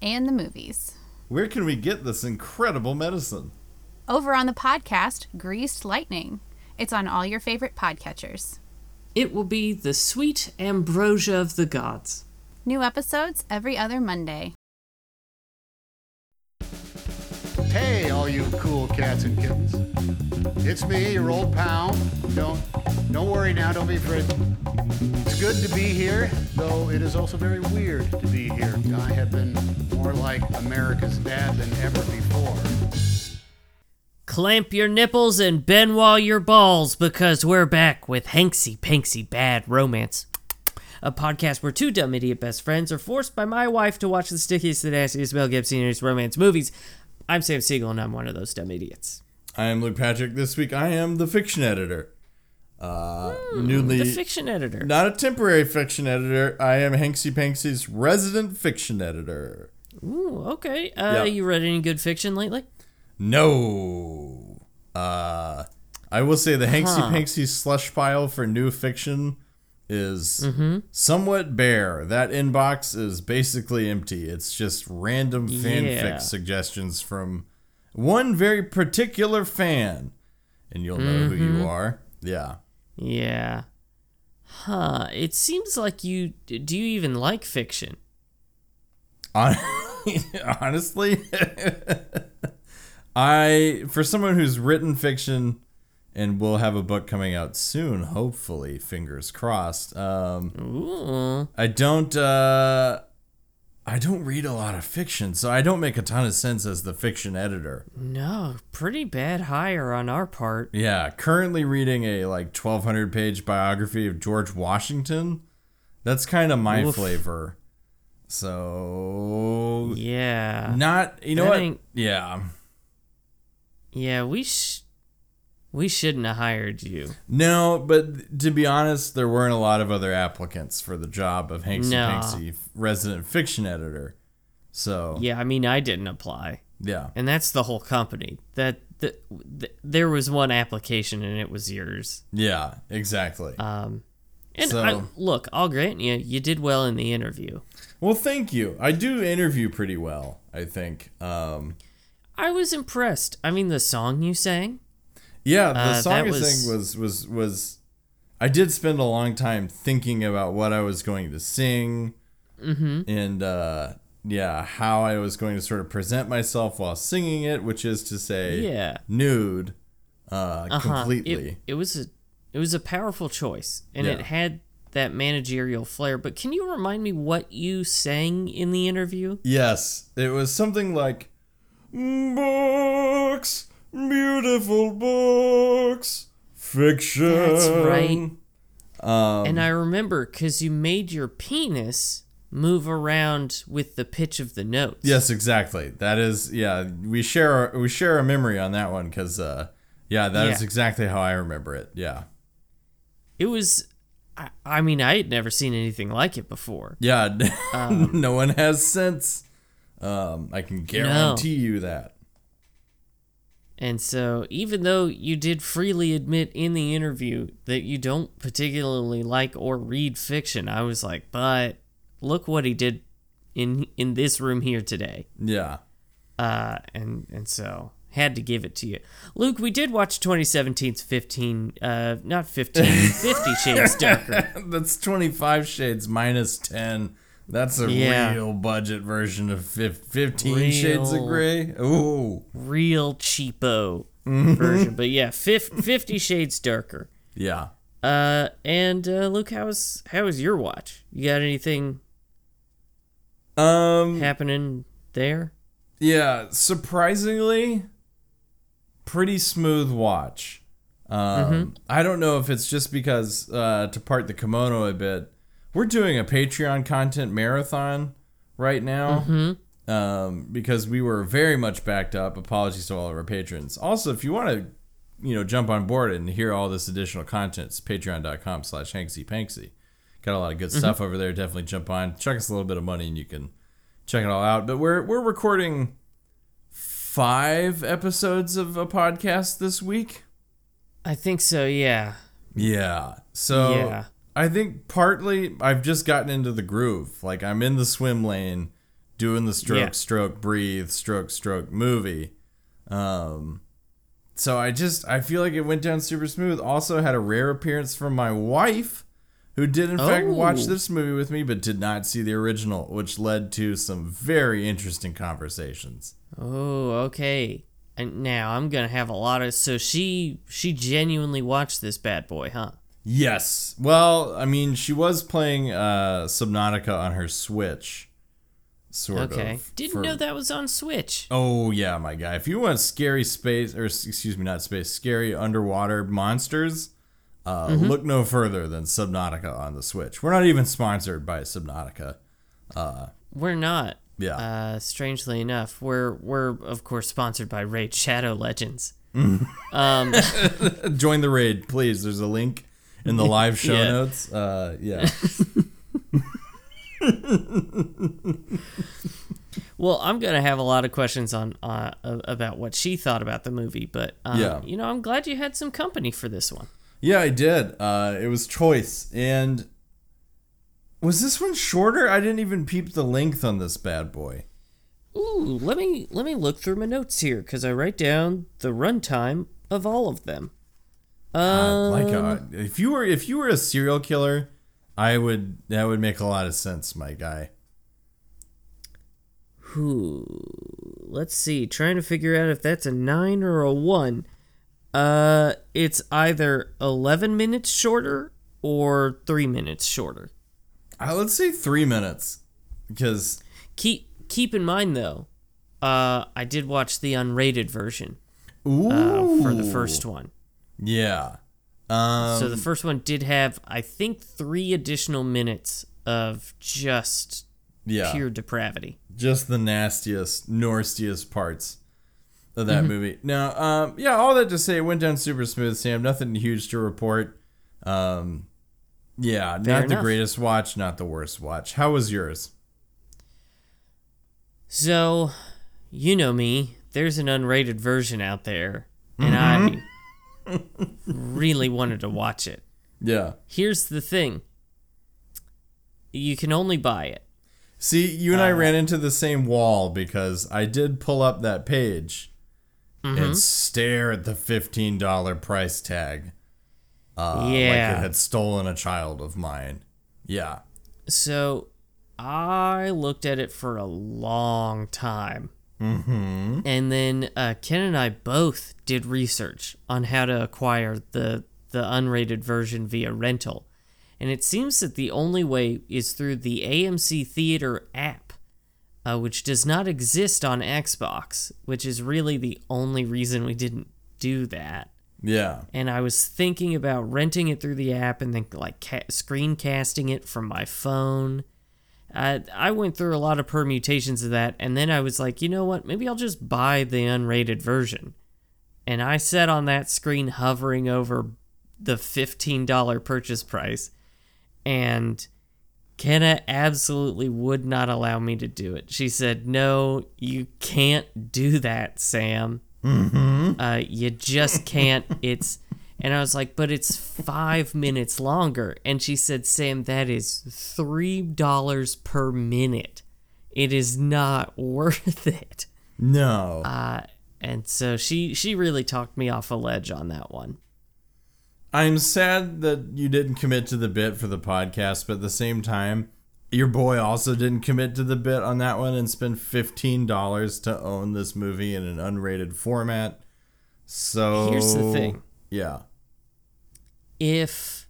and the movies. Where can we get this incredible medicine? Over on the podcast, Greased Lightning. It's on all your favorite podcatchers. It will be the sweet ambrosia of the gods. New episodes every other Monday. Hey, all you cool cats and kittens. It's me, your old pal. Don't don't worry now, don't be afraid. It's good to be here, though it is also very weird to be here. I have been more like America's dad than ever before. Clamp your nipples and bend while your balls because we're back with Hanksy Panksy Bad Romance. A podcast where two dumb idiot best friends are forced by my wife to watch the stickiest and nastiest Mel Gibson romance movies. I'm Sam Siegel and I'm one of those dumb idiots. I am Luke Patrick. This week I am the fiction editor. Uh, newly, Hmm, The fiction editor. not a temporary fiction editor. I am Hanksy Panksy's resident fiction editor. Ooh, okay. Uh, Yeah. You read any good fiction lately? No. Uh, I will say the Hanksy Huh. Panksy slush pile for new fiction is Mm-hmm. somewhat bare. That inbox is basically empty. It's just random fanfic Yeah. suggestions from one very particular fan. And you'll know who Mm-hmm. you are. Yeah. Yeah. Huh. It seems like you. Do you even like fiction? Honestly, I for someone who's written fiction and we'll have a book coming out soon, hopefully, fingers crossed. Um. I don't uh, I don't read a lot of fiction, so I don't make a ton of sense as the fiction editor. No, pretty bad hire on our part. Yeah, currently reading a like 1200 page biography of George Washington. That's kind of my Oof. flavor. So Yeah. not, you know That what? Yeah. Yeah, we sh- we shouldn't have hired you. No, but to be honest, there weren't a lot of other applicants for the job of Hanksy No. Panksy resident fiction editor. So Yeah, I mean, I didn't apply, yeah, and that's the whole company. That th- th- there was one application, and it was yours. yeah, exactly. Um, and So- I, look, I'll grant you, you did well in the interview. well, thank you. I do interview pretty well, I think. Um, I was impressed. I mean, the song you sang. Yeah, the Uh, I was- sang was was was. I did spend a long time thinking about what I was going to sing, Mm-hmm. and uh, yeah, how I was going to sort of present myself while singing it, which is to say, Yeah. nude, uh, Uh-huh. completely. It, it was a it was a powerful choice, and Yeah. it had that managerial flair. But can you remind me what you sang in the interview? Yes, it was something like books, beautiful books, fiction. That's right. Um, and I remember because you made your penis move around with the pitch of the notes. yes, exactly. That is, yeah. We share we share a memory on that one because, uh, yeah, that is Yeah. exactly how I remember it. Yeah, it was. I, I mean, I had never seen anything like it before. yeah. Um, no one has since. Um, I can guarantee you that. And so, even though you did freely admit in the interview that you don't particularly like or read fiction, I was like, but look what he did in in this room here today. Yeah. Uh, and and so had to give it to you, Luke. We did watch 2017's 15, uh, not 15, 50 Shades Darker. That's 25 shades minus 10. That's a Yeah. real budget version of fif- 15 shades of gray. Ooh. Real cheapo Mm-hmm. version, but yeah, fif- 50 Shades Darker. Yeah. Uh, and uh, Luke, how was how was your watch? You got anything Um happening there? yeah, surprisingly pretty smooth watch. Um I don't know if it's just because uh to part the kimono a bit. We're doing a Patreon content marathon right now. um, because we were very much backed up. Apologies to all of our patrons. Also, if you want to, you know, jump on board and hear all this additional content, it's patreon.com slash hanksy Got a lot of good stuff over there. Definitely jump on. Chuck us a little bit of money and you can check it all out. But we're we're recording five episodes of a podcast this week. I think so. Yeah. Yeah. So Yeah. I think partly I've just gotten into the groove. Like I'm in the swim lane doing the stroke, Yeah. stroke, breathe, stroke, stroke movie. Um so I just I feel like it went down super smooth. Also had a rare appearance from my wife who did in fact watch Oh. this movie with me but did not see the original, which led to some very interesting conversations. Oh, okay. And now I'm gonna have a lot of. So she she genuinely watched this bad boy, huh? Yes. Well, I mean, she was playing uh, Subnautica on her Switch. Sort Okay. of. Didn't for- know that was on Switch. Oh yeah, my guy. If you want scary space, or excuse me, not space, scary underwater monsters, uh, Mm-hmm. look no further than Subnautica on the Switch. We're not even sponsored by Subnautica. Uh, We're not. Yeah. Uh, strangely enough, we're we're of course sponsored by Raid Shadow Legends. um, Join the raid, please. There's a link in the live show Yeah. notes. Uh, yeah. well, I'm gonna have a lot of questions on uh, about what she thought about the movie, but uh, Yeah. you know, I'm glad you had some company for this one. Yeah, I did. Uh, it was choice, and was this one shorter? I didn't even peep the length on this bad boy. Ooh, let me let me look through my notes here because I write down the runtime of all of them. God, Um, my God, if you were if you were a serial killer, I would that would make a lot of sense, my guy. Who? Let's see. Trying to figure out if that's a nine or a one. Uh, it's either eleven minutes shorter or three minutes shorter. I let's say three minutes, because Keep keep in mind though, uh, I did watch the unrated version ooh, uh, for the first one. Yeah, um, So the first one did have, I think, three additional minutes of just yeah, pure depravity. just the nastiest, nastiest parts of that movie. Now, um, yeah, all that to say, it went down super smooth, Sam. Nothing huge to report. Um, yeah, not the greatest watch, not the worst watch. How was yours? So, you know me, there's an unrated version out there, and I really wanted to watch it. Yeah. Here's the thing you can only buy it. See, you and I ran into the same wall because I did pull up that page and stare at the fifteen dollar price tag. Uh, like it had stolen a child of mine. Yeah. So I looked at it for a long time. Mm-hmm. And then uh, Ken and I both did research on how to acquire the the unrated version via rental. And it seems that the only way is through the AMC Theater app, uh, which does not exist on Xbox, which is really the only reason we didn't do that Yeah. and I was thinking about renting it through the app and then like ca- screencasting it from my phone. I I went through a lot of permutations of that, and then I was like, you know what? Maybe I'll just buy the unrated version. And I sat on that screen hovering over the fifteen dollar purchase price, and Kenna absolutely would not allow me to do it. She said, "No, you can't do that, Sam." uh, you just can't it's and i was like but it's five minutes longer and she said sam that is three dollars per minute it is not worth it No. uh, and so she she really talked me off a ledge on that one I'm sad that you didn't commit to the bit for the podcast, but at the same time, your boy also didn't commit to the bit on that one and spend fifteen dollars to own this movie in an unrated format. So Here's the thing. Yeah. If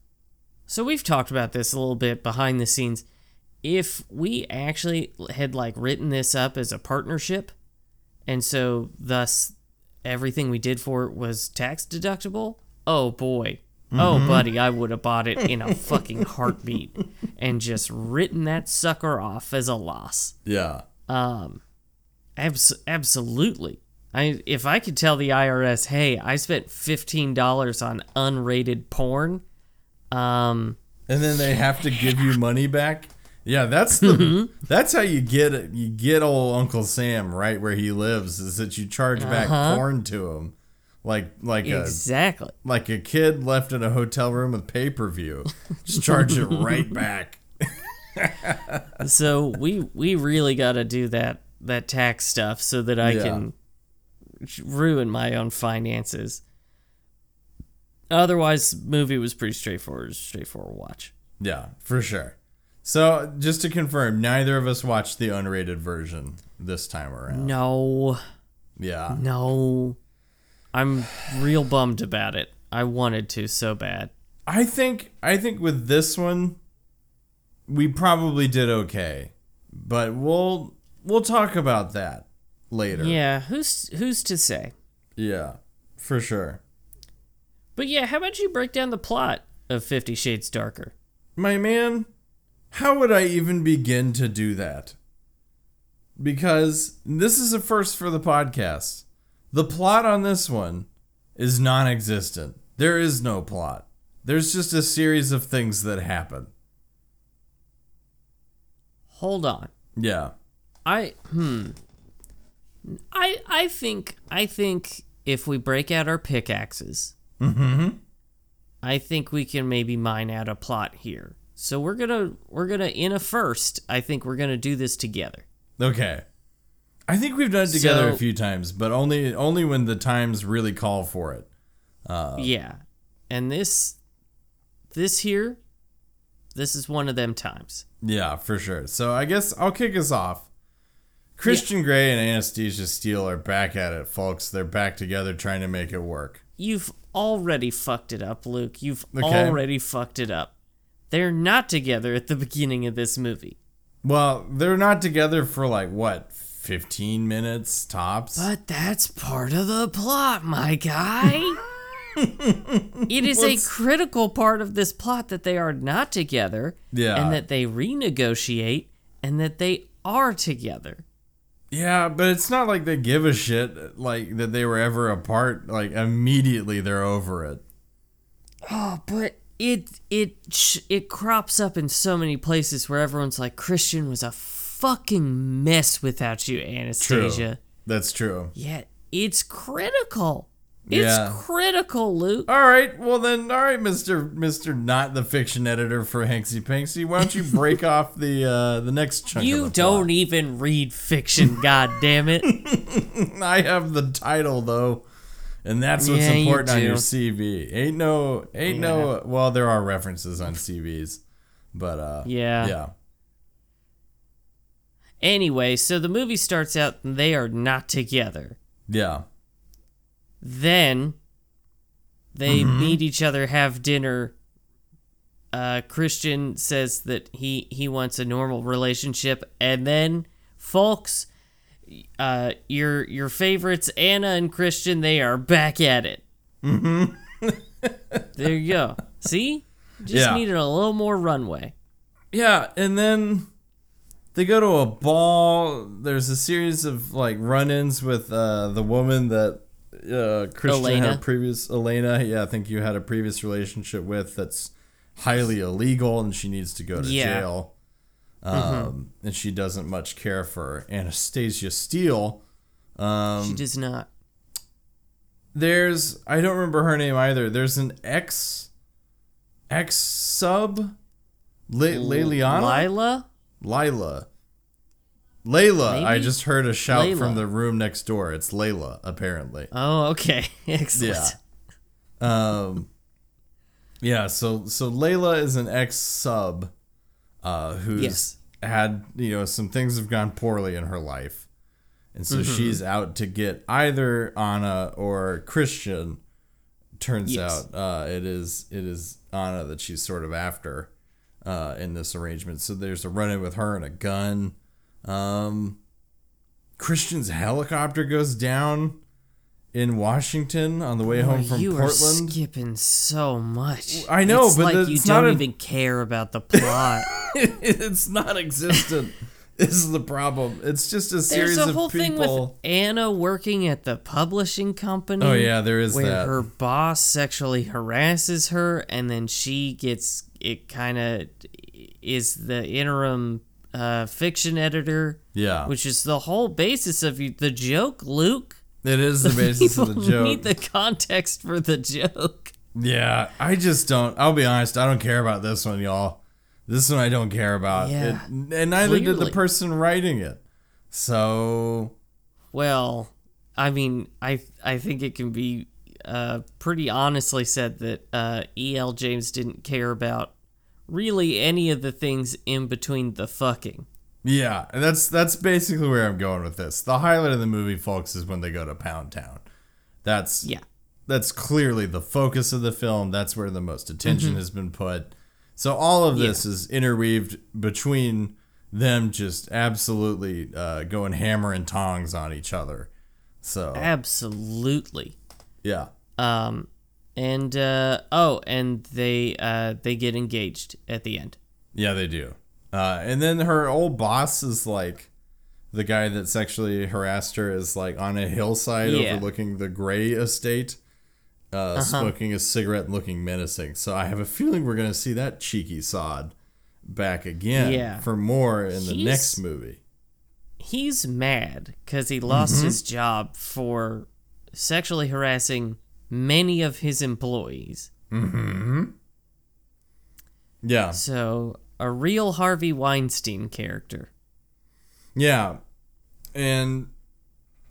so we've talked about this a little bit behind the scenes if we actually had like written this up as a partnership and so thus everything we did for it was tax deductible oh boy oh buddy i would have bought it in a fucking heartbeat and just written that sucker off as a loss Yeah. um Abs- absolutely. I if I could tell the IRS, hey, I spent fifteen dollars on unrated porn. Um, and then they have to give you money back. Yeah, that's the that's how you get it. You get old Uncle Sam right where he lives is that you charge back porn to him, like like a exactly. like a kid left in a hotel room with pay per view. Just charge it right back. So we we really got to do that that tax stuff so that I Yeah. can ruin my own finances. Otherwise, movie was pretty straightforward. Straightforward watch. Yeah, for sure. So just to confirm, neither of us watched the unrated version this time around. No, Yeah. no, I'm real bummed about it. I wanted to so bad. I think I think with this one we probably did okay. But we'll we'll talk about that later. Yeah, who's who's to say? Yeah. For sure. But yeah, how about you break down the plot of Fifty Shades Darker? My man, how would I even begin to do that? Because this is a first for the podcast. The plot on this one is non existent. There is no plot. There's just a series of things that happen. Hold on. Yeah. I hmm. I I think I think if we break out our pickaxes, mm-hmm. I think we can maybe mine out a plot here. So we're gonna we're gonna in a first. I think we're gonna do this together. Okay. I think we've done it together a few times, but only only when the times really call for it. Uh, yeah, and this this here, this is one of them times. Yeah, for sure. So I guess I'll kick us off. Christian Grey and Anastasia Steele are back at it, folks. They're back together trying to make it work. You've already fucked it up, Luke. You've Okay. already fucked it up. They're not together at the beginning of this movie. Well, they're not together for like what, 15 minutes tops? But that's part of the plot, my guy. it is a critical part of this plot that they are not together. Yeah. And that they renegotiate and that they are together. Yeah, but it's not like they give a shit like that they were ever apart. Like immediately they're over it. Oh, but it it it crops up in so many places where everyone's like Christian was a fucking mess without you, Anastasia. True. That's true. Yeah, it's critical. It's critical, Luke. All right, well then, all right, Mister Mister, not the fiction editor for Hanksy Panksy. Why don't you break off the uh the next chunk? You of the don't even read fiction, god damn it. I have the title though, and that's what's Yeah, you important on your CV. Ain't no, ain't no. Well, there are references on CVs, but uh, Yeah. yeah, Anyway, so the movie starts out and they are not together. yeah, Then they meet each other, have dinner. Uh, Christian says that he he wants a normal relationship, and then, folks, uh, your your favorites Anna and Christian they are back at it. Mm-hmm. there you go. See, just Yeah. needed a little more runway. yeah, and then they go to a ball. There's a series of like run-ins with uh, the woman that uh, Christian Elena. had a previous Elena. Yeah, I think you had a previous relationship with that's highly illegal, and she needs to go to Yeah. Mm-hmm. jail. Um, and she doesn't much care for Anastasia Steele. Um, she does not. there's I don't remember her name either. There's an ex ex sub Liliana Lila. Lila. Layla. I just heard a shout Layla. from the room next door. It's Layla, apparently. Oh, okay. Excellent. Yeah. Um Yeah, so so Layla is an ex sub uh who's Yes. had, you know, some things have gone poorly in her life. And so she's out to get either Anna or Christian. Turns Yes. out uh it is it is Anna that she's sort of after uh in this arrangement. So there's a run in with her and a gun. Um Christian's helicopter goes down in Washington on the way home from you are Portland. skipping so much. I know, it's but like it's you not don't a- even care about the plot. it's non-existent. this is the problem. It's just a series There's a whole people. thing with Anna working at the publishing company. Oh, yeah, there is where that. her boss sexually harasses her, and then she gets it. Kind of is the interim uh, fiction editor, yeah, which is the whole basis of you- the joke. Luke, it is the basis people of the joke. need the context for the joke. Yeah, I just don't. I'll be honest. I don't care about this one, y'all. This one I don't care about. Yeah, It- and neither did the person writing it. So Well, I mean, I I think it can be uh, pretty honestly said that uh, E.L. James didn't care about really any of the things in between the fucking. yeah, and that's that's basically where I'm going with this. The highlight of the movie, folks, is when they go to Pound Town. That's Yeah. that's clearly the focus of the film. That's where the most attention has been put. So all of this is interweaved between them just absolutely uh, going hammer and tongs on each other. So Absolutely. yeah, Um, and uh, oh, and they uh, they get engaged at the end. yeah, they do. Uh, and then her old boss is like the guy that sexually harassed her is like on a hillside Yeah. overlooking the Gray estate, uh, smoking a cigarette and looking menacing. So I have a feeling we're gonna see that cheeky sod back again Yeah. for more in the He's- next movie. He's mad because he lost Mm-hmm. his job for sexually harassing many of his employees. Yeah, So a real Harvey Weinstein character. yeah, and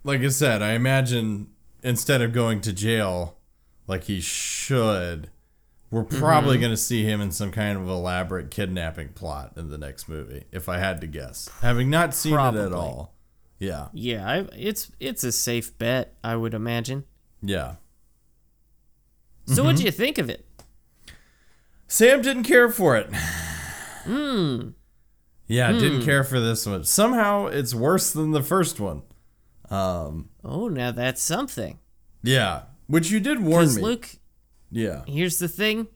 like I said, I imagine instead of going to jail like he should, we're probably Mm-hmm. going to see him in some kind of elaborate kidnapping plot in the next movie, if I had to guess. Having not seen it at Probably. all. Yeah, Yeah, I, it's it's a safe bet, I would imagine. yeah. So Mm-hmm. what'd you think of it? Sam didn't care for it. Hmm. Yeah, didn't care for this one. Somehow it's worse than the first one. Um, Oh, now that's something. yeah, which you did warn me. Luke, yeah, here's the thing.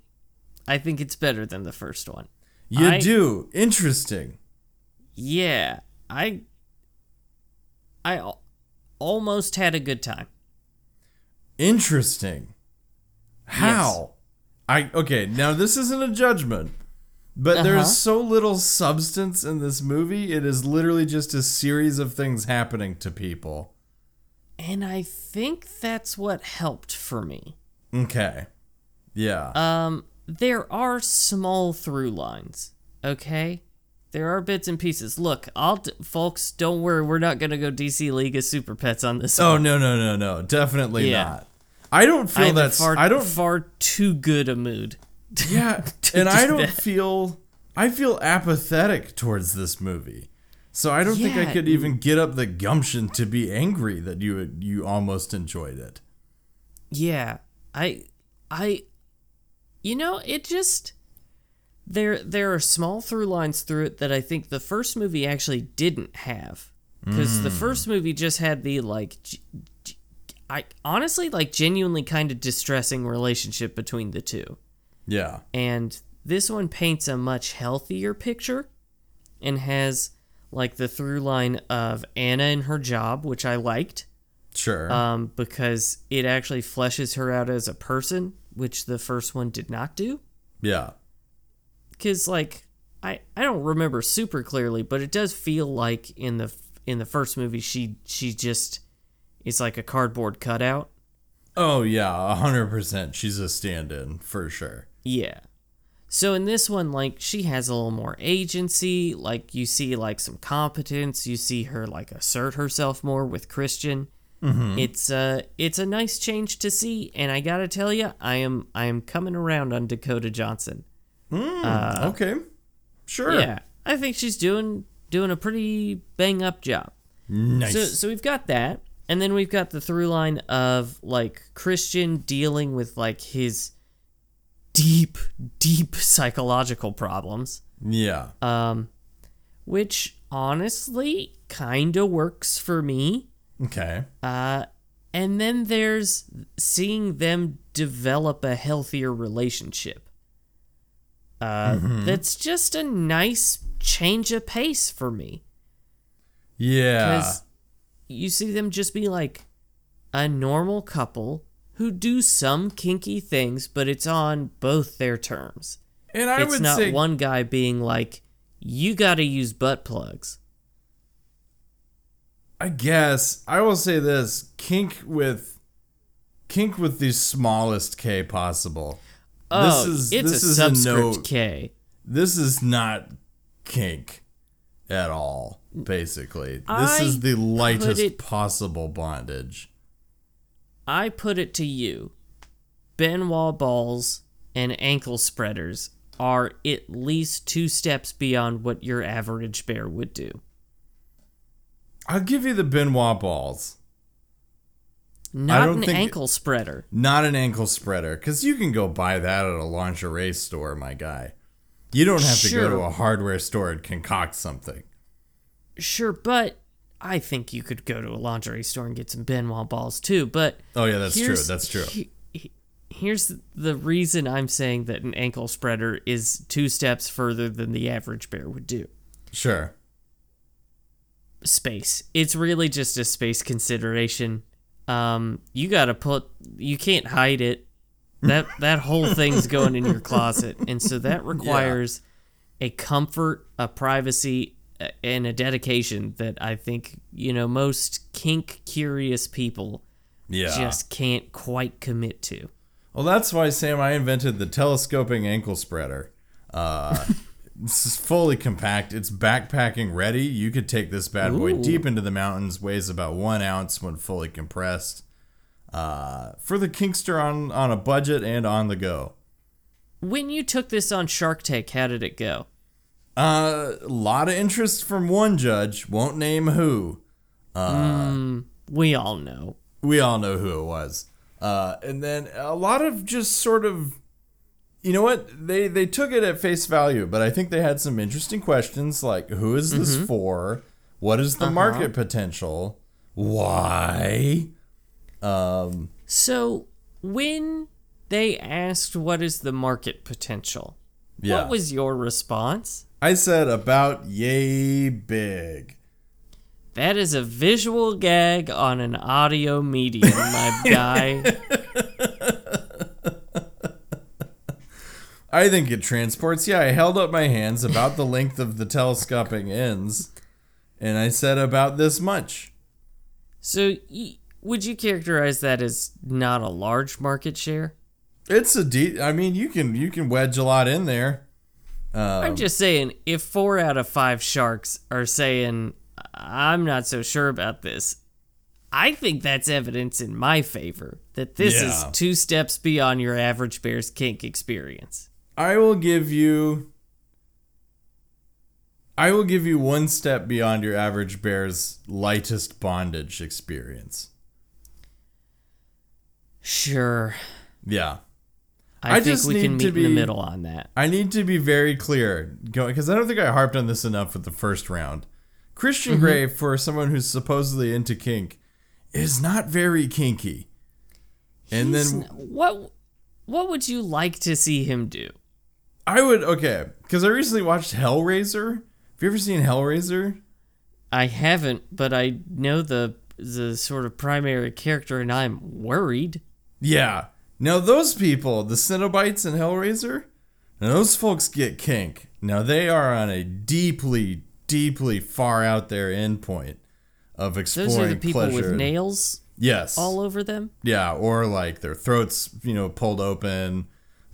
I think it's better than the first one. you I- do. Interesting. Yeah, I I al- almost had a good time. Interesting. How? I okay, now this isn't a judgment, but Uh-huh. there's so little substance in this movie. It is literally just a series of things happening to people. And I think that's what helped for me. Okay. Yeah. Um there are small through lines, okay? There are bits and pieces. Look, I'll d- folks, don't worry, we're not going to go DC League of Super Pets on this oh one. no no no no, definitely Yeah. not. I don't feel I'm that's far I don't far too good a mood. Yeah, and I do don't that. feel I feel apathetic towards this movie. So I don't think I could even get up the gumption to be angry that you you almost enjoyed it. Yeah, I, I, you know, it just there there are small through lines through it that I think the first movie actually didn't have because the mm. first movie just had the like, I honestly like genuinely kind of distressing relationship between the two, Yeah. and this one paints a much healthier picture, and has like the through line of Anna and her job, which I liked Sure. um, because it actually fleshes her out as a person, which the first one did not do. yeah. Because like I I don't remember super clearly, but it does feel like in the in the first movie she she just is like a cardboard cutout. Oh yeah, a hundred percent. She's a stand-in for sure. Yeah. So in this one, like she has a little more agency. Like you see like some competence. You see her like assert herself more with Christian. It's uh it's a nice change to see, and I gotta tell you, I am I am coming around on Dakota Johnson. okay. Sure. Uh, Yeah, I think she's doing doing a pretty bang up job. Nice. So so we've got that, and then we've got the through line of like Christian dealing with like his deep deep psychological problems. yeah. um, which honestly kind of works for me. okay. Uh, and then there's seeing them develop a healthier relationship. Uh, That's just a nice change of pace for me. Yeah. Because you see them just be like a normal couple who do some kinky things, but it's on both their terms. And I it's would not say one guy being like, you gotta use butt plugs. I guess I will say this: kink with kink with the smallest K possible. Oh, this is it's this a is subscript no, K. This is not kink at all. Basically, this is the lightest it- possible bondage. I put it to you. Ben Wa balls and ankle spreaders are at least two steps beyond what your average bear would do. I'll give you the Ben Wa balls, Not an think- ankle spreader. not an ankle spreader, because you can go buy that at a lingerie store, my guy. You don't have to go to a hardware store and concoct something. Sure, but I think you could go to a lingerie store and get some Ben Wa balls too. But Oh yeah, that's true. That's true. he- he- here's the reason I'm saying that an ankle spreader is two steps further than the average bear would do. Sure. Space. It's really just a space consideration. Um, you gotta put. You can't hide it. That that whole thing's going in your closet, and so that requires a comfort, a privacy, and a dedication that I think you know most kink curious people Yeah. just can't quite commit to. Well, that's why, Sam, I invented the telescoping ankle spreader. Uh, this is fully compact. It's backpacking ready. You could take this bad boy Ooh. deep into the mountains. Weighs about one ounce when fully compressed. Uh, for the kinkster on on a budget and on the go. When you took this on Shark Tank, how did it go? Uh, a lot of interest from one judge. Won't name who. We all know. we all know who it was. Uh, and then a lot of just sort of, you know what? They they took it at face value, but I think they had some interesting questions like, who is this for? What is the market potential? Why? Um, So when they asked what is the market potential, yeah. what was your response? I said about yay big. That is a visual gag on an audio medium, my guy. I think it transports. Yeah, I held up my hands about the length of the telescoping ends, and I said about this much. So would you characterize that as not a large market share? It's a deep. I mean, you can you can wedge a lot in there. I'm um, just saying, if four out of five sharks are saying, I'm not so sure about this, I think that's evidence in my favor that this is two steps beyond your average bear's kink experience. I will give you. I will give you one step beyond your average bear's lightest bondage experience. Sure. Yeah. I, I think just we need can to meet in the middle on that. I need to be very clear going because I don't think I harped on this enough with the first round. Christian mm-hmm. Grey, for someone who's supposedly into kink, is not very kinky. And He's then n- what what would you like to see him do? I would okay because I recently watched Hellraiser. Have you ever seen Hellraiser? I haven't, but I know the the sort of primary character, and I'm worried. Yeah. Now those people, the Cenobites and Hellraiser, now those folks get kink. Now they are on a deeply, deeply far out there endpoint of exploring Those are the people pleasure. with nails Yes. all over them. Yeah, or like their throats, you know, pulled open,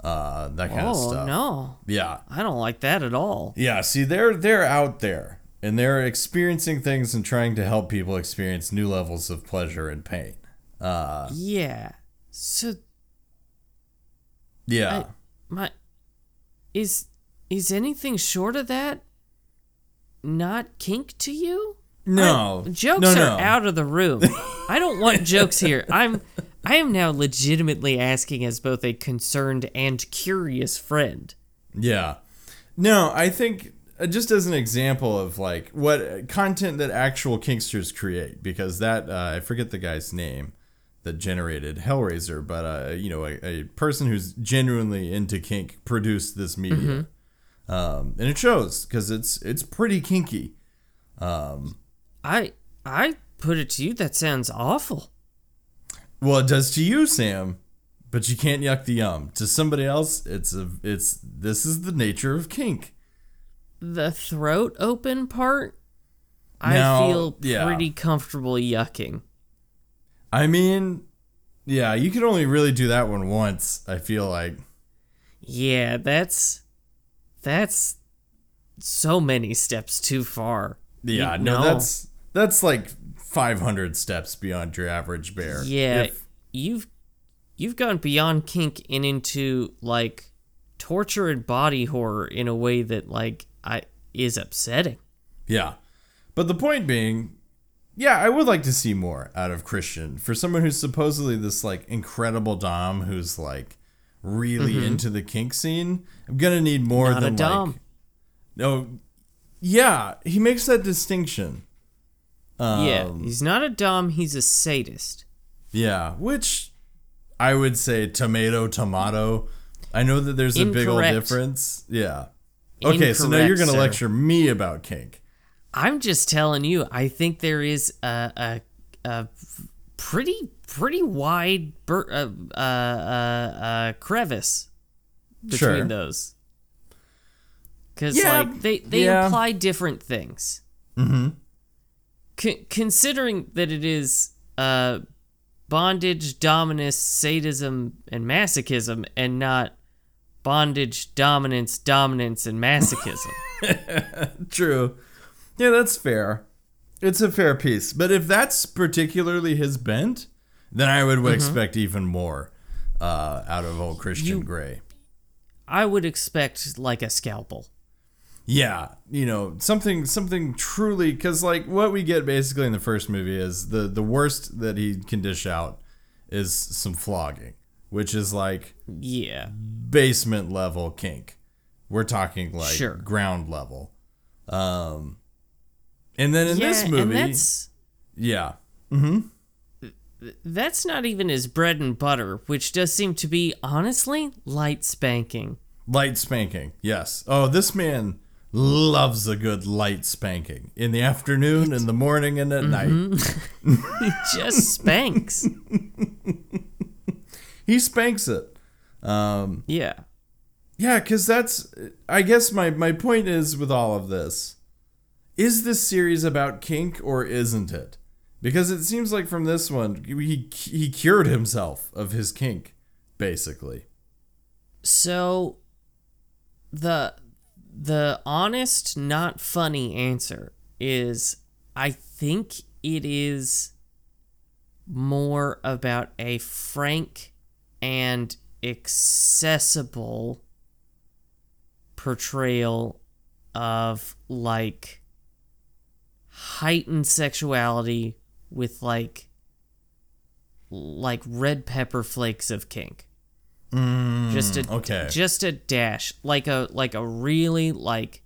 uh, that kind of stuff. oh no, Yeah, I don't like that at all. yeah. See, they're they're out there and they're experiencing things and trying to help people experience new levels of pleasure and pain. Uh, Yeah. So yeah. I, my is is anything short of that not kink to you? no, Jokes no, are out of the room. I don't want jokes here. I'm I am now legitimately asking as both a concerned and curious friend. Yeah. No, I think uh, just as an example of like what content that actual kinksters create, because that uh, I forget the guy's name that generated Hellraiser, but uh, you know, a, a person who's genuinely into kink produced this media, um, and it shows because it's it's pretty kinky. I I put it to you that sounds awful. Well, it does to you, Sam, but you can't yuck the yum. To somebody else, it's a it's this is the nature of kink. The throat open part, Now, I feel yeah. pretty comfortable yucking. I mean, yeah, you can only really do that one once. I feel like. Yeah, that's that's so many steps too far. Yeah, You- no, that's that's like 500 steps beyond your average bear. yeah. If- you've you've gone beyond kink and into like torture and body horror in a way that like I is upsetting. yeah. But the point being, yeah, I would like to see more out of Christian for someone who's supposedly this like incredible dom who's like really into the kink scene. I'm gonna need more Mm-hmm. Not a than dom. like. No, yeah, he makes that distinction. yeah, Um, he's not a dom. He's a sadist. Yeah, which I would say tomato, tomato. I know that there's a big old difference. Yeah. Okay, so now you're to sir. lecture me about kink. I'm just telling you. I think there is a a, a pretty pretty wide bur- uh, uh, uh, uh, crevice between Sure. those. Because Yeah, like they they yeah. imply different things. Mm-hmm. considering that it is uh, bondage, dominance, sadism, and masochism, and not bondage, dominance, dominance, and masochism. True. Yeah, that's fair. It's a fair piece. But if that's particularly his bent, then I Mm-hmm. would expect even more uh, out of old Christian You- Grey. I would expect like a scalpel. Yeah, you know, something something truly cuz like what we get basically in the first movie is the the worst that he can dish out is some flogging, which is like Yeah. basement level kink. We're talking like Sure. ground level. Um and then in yeah, this movie, and that's yeah. that's not even his bread and butter, which does seem to be honestly light spanking. Light spanking. Yes. Oh, this man loves a good light spanking in the afternoon, in the morning, and at Mm-hmm. night. He just spanks. He spanks it. Um, yeah. yeah, because that's. I guess my my point is with all of this, is this series about kink or isn't it? Because it seems like from this one, he he cured himself of his kink, basically. So the the honest, not funny answer is I think it is more about a frank and accessible portrayal of like heightened sexuality with like like red pepper flakes of kink just a okay. just a dash like a like a really like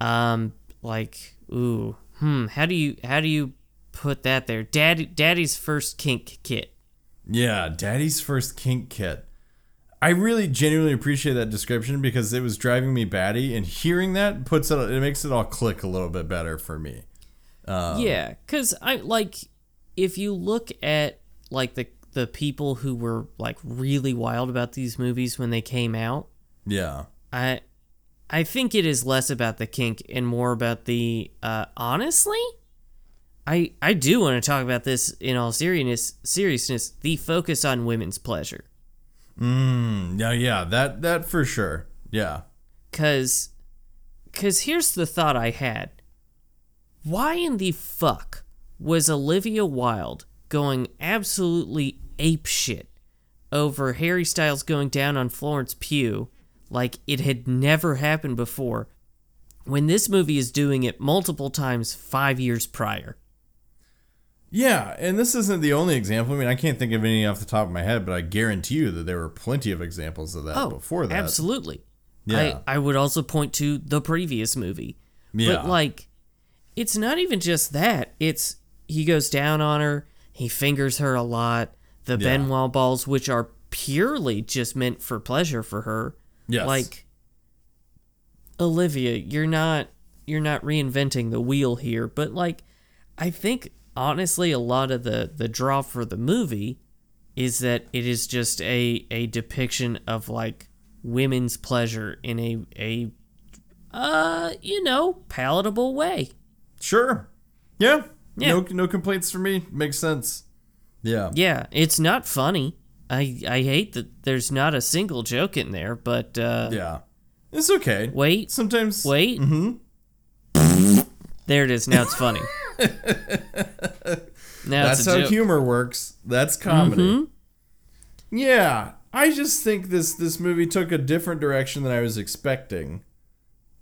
um like ooh hmm how do you how do you put that there daddy daddy's first kink kit Yeah, Daddy's first kink kit. I really genuinely appreciate that description because it was driving me batty, and hearing that puts it it makes it all click a little bit better for me. yeah cuz i like if you look at like the the people who were like really wild about these movies when they came out Yeah, I I think it is less about the kink and more about the uh honestly I I do want to talk about this in all seriousness seriousness the focus on women's pleasure mm, yeah, yeah. That that for sure. Yeah, cuz cuz here's the thought I had why in the fuck was Olivia Wilde going absolutely ape shit over Harry Styles going down on Florence Pugh like it had never happened before when this movie is doing it multiple times 5 years prior. Yeah. And this isn't the only example. I mean, I can't think of any off the top of my head, but I guarantee you that there were plenty of examples of that Oh, before that. Absolutely. Yeah. I, I would also point to the previous movie. Yeah. But like it's not even just that. It's he goes down on her, he fingers her a lot, the Yeah. Ben Wa balls which are purely just meant for pleasure for her. Yes. Like Olivia, you're not you're not reinventing the wheel here, but like I think honestly a lot of the the draw for the movie is that it is just a a depiction of like women's pleasure in a a uh you know palatable way. Sure. Yeah. Yeah. No no complaints for me. Makes sense. Yeah. Yeah, it's not funny. I I hate that there's not a single joke in there, but uh Yeah. It's okay. wait, Sometimes wait. Mhm. There it is. Now it's funny. now That's how joke. Mm-hmm. humor works. That's comedy. Yeah, I just think this this movie took a different direction than I was expecting.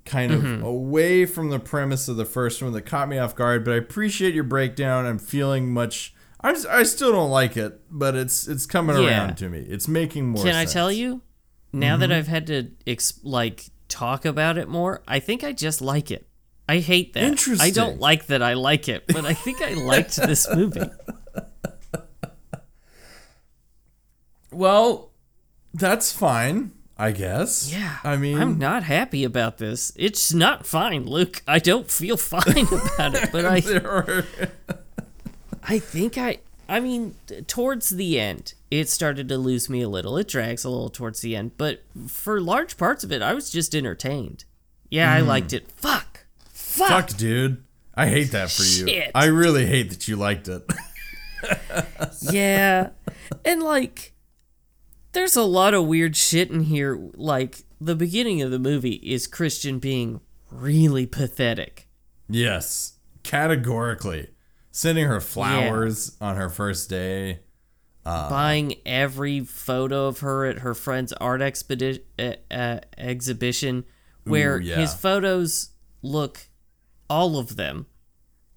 Kind of Mm-hmm. away from the premise of the first one that caught me off guard. But I appreciate your breakdown. I'm feeling much. I just, I still don't like it, but it's it's coming Yeah. around to me. It's making more. Can I sense. tell you? Now Mm-hmm. that I've had to ex- like talk about it more, I think I just like it. I hate that. I don't like that I like it, but I think I liked this movie. Well, that's fine. I guess. Yeah. I mean, I'm not happy about this. It's not fine, Luke. I don't feel fine about it, but I are. I think I I mean towards the end it started to lose me a little. It drags a little towards the end, but for large parts of it I was just entertained. Yeah, I hmm. liked it. Fuck. Fuck. Fuck, dude. I hate that for you. Shit. I really hate that you liked it. Yeah. And like there's a lot of weird shit in here like the beginning of the movie is Christian being really pathetic. yes, categorically. Sending her flowers on her first day. buying every photo of her at her friend's art expedi- uh, uh, exhibition where Ooh, yeah. his photos look all of them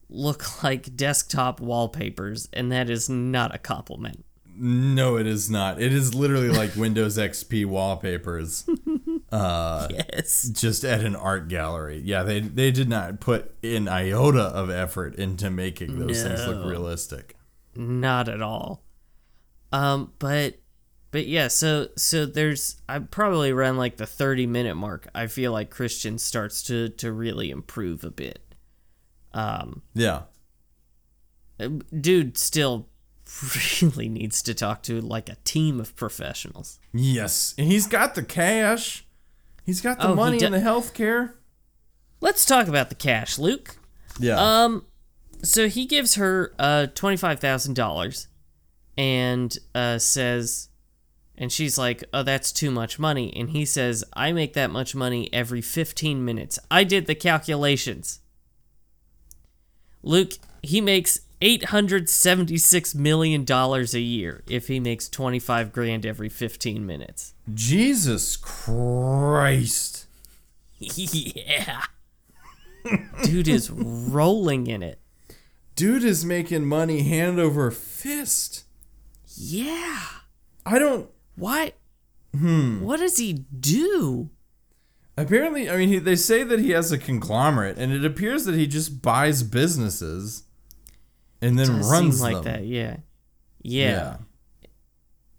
look like desktop wallpapers and that is not a compliment No, it is not. It is literally like Windows XP wallpapers, Uh, yes just at an art gallery. Yeah, they they did not put an iota of effort into making those things look realistic. not at all um but but yeah so so there's i probably around like the 30 minute mark i feel like christian starts to to really improve a bit um Yeah. dude still really needs to talk to like a team of professionals. Yes, and he's got the cash. He's got the Oh, money and the health care. Let's talk about the cash, Luke. Yeah. Um, so he gives her uh twenty five thousand dollars, and uh says, and she's like, "Oh, that's too much money." And he says, "I make that much money every fifteen minutes. I did the calculations." Luke, he makes eight hundred seventy six million dollars a year if he makes twenty five grand every fifteen minutes. Jesus Christ. yeah. Dude is rolling in it. Dude is making money hand over fist. Yeah. I don't. What? Hmm. What does he do? Apparently, I mean, he, they say that he has a conglomerate, and it appears that he just buys businesses and then runs like them. that. Yeah. yeah.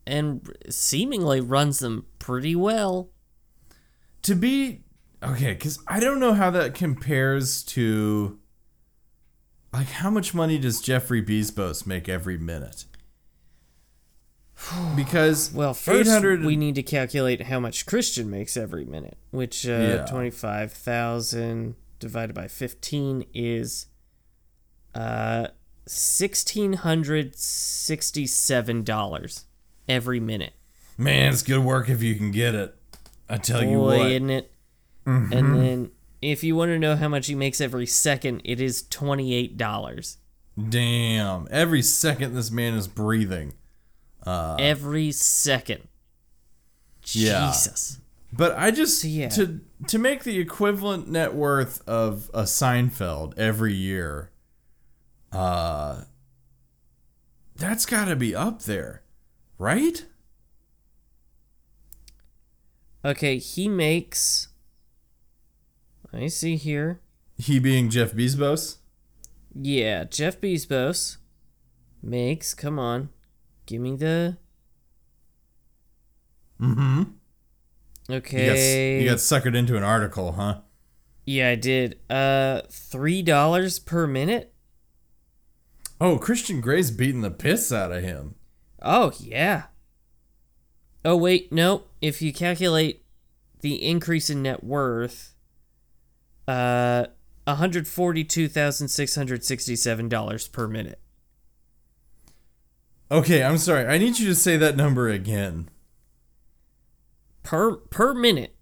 And seemingly runs them pretty well. To be okay, because I don't know how that compares to. Like, how much money does Jeffrey Bezos make every minute? Because Well, first 800 we need to calculate how much Christian makes every minute, which uh, Yeah. twenty-five thousand divided by fifteen is uh sixteen hundred sixty-seven dollars every minute. man, it's good work if you can get it. I tell you Boy, what. Mm-hmm. isn't it? And then if you want to know how much he makes every second, it is twenty-eight dollars Damn, every second this man is breathing. Every second. Yeah. Jesus. But I just yeah. to to make the equivalent net worth of a Seinfeld every year, uh, that's got to be up there, right? Okay, he makes. I see here. He being Jeff Bezos. Yeah, Jeff Bezos makes. Come on, give me the. Mm-hmm. You got, Okay. you got suckered into an article, huh? yeah, I did. Uh, three dollars per minute. Oh, Christian Grey's beating the piss out of him. Oh, yeah. Oh, wait, no. If you calculate the increase in net worth, uh, $142,667 per minute. Okay, I'm sorry. I need you to say that number again. Per per minute.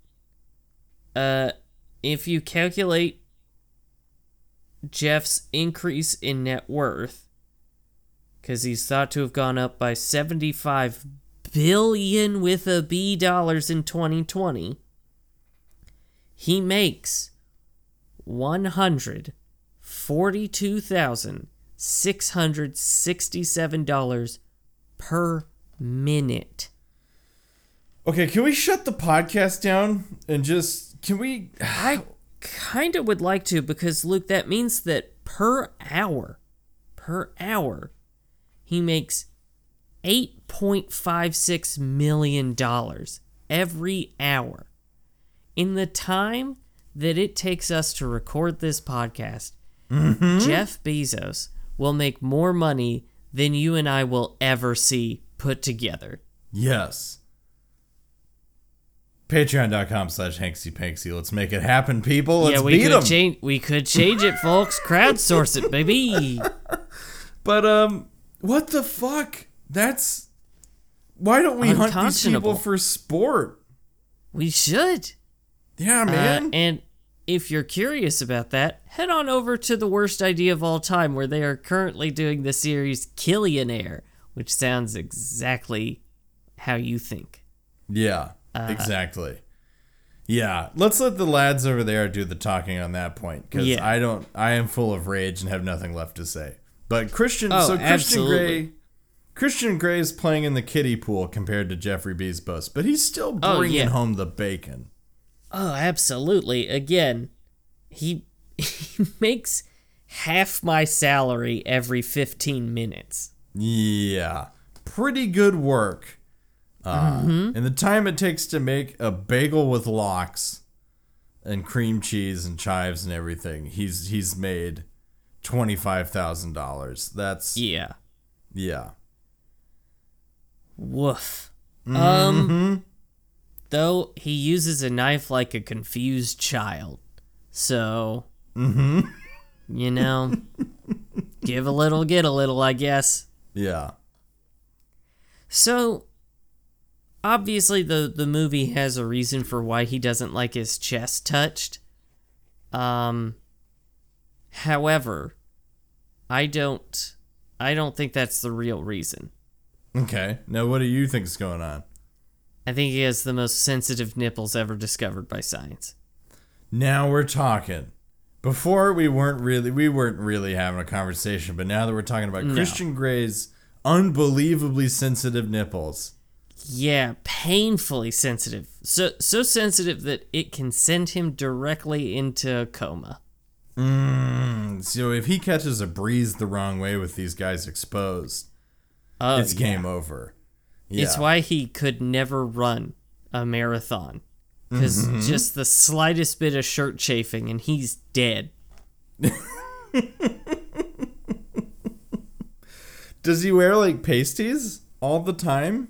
Uh if you calculate Jeff's increase in net worth cuz he's thought to have gone up by 75 billion with a B dollars in 2020. He makes one hundred forty-two thousand six hundred sixty-seven dollars per minute. Okay, can we shut the podcast down and just can we I kind of would like to because Luke, that means that per hour, per hour, he makes eight point five six million dollars every hour. In the time that it takes us to record this podcast, mm-hmm. Jeff Bezos will make more money than you and I will ever see put together. Yes. Patreon.com slash Hanksy Panksy. Let's make it happen, people. Let's yeah, we beat could change. We could change it, folks. Crowdsource it, baby. But um, what the fuck? That's why don't we hunt these people for sport? We should. Yeah, Uh, man. and if you're curious about that, head on over to the worst idea of all time, where they are currently doing the series Killionaire, which sounds exactly how you think. yeah, uh, exactly. Yeah, let's let the lads over there do the talking on that point because Yeah. I don't. I am full of rage and have nothing left to say. But Christian, Oh, so Christian absolutely. Grey, Christian Grey is playing in the kiddie pool compared to Jeffrey Bezos, but he's still Oh, bringing yeah. home the bacon. Oh, absolutely. Again, he he makes half my salary every 15 minutes. Yeah, pretty good work. Uh, Mm-hmm. And the time it takes to make a bagel with lox and cream cheese and chives and everything, he's he's made twenty five thousand dollars. That's Yeah. yeah. Woof. Mm-hmm. Um though he uses a knife like a confused child. So Mm-hmm. you know give a little, get a little, I guess. Yeah. So obviously the the movie has a reason for why he doesn't like his chest touched. Um however, I don't I don't think that's the real reason. Okay. Now, what do you think is going on? I think he has the most sensitive nipples ever discovered by science. Now we're talking. Before we weren't really we weren't really having a conversation, but now that we're talking about Christian Grey's unbelievably sensitive nipples. Yeah, painfully sensitive. So so sensitive that it can send him directly into a coma. Mm, so if he catches a breeze the wrong way with these guys exposed, Oh, it's yeah. game over. Yeah. It's why he could never run a marathon. Because Mm-hmm. just the slightest bit of shirt chafing and he's dead. Does he wear like pasties all the time?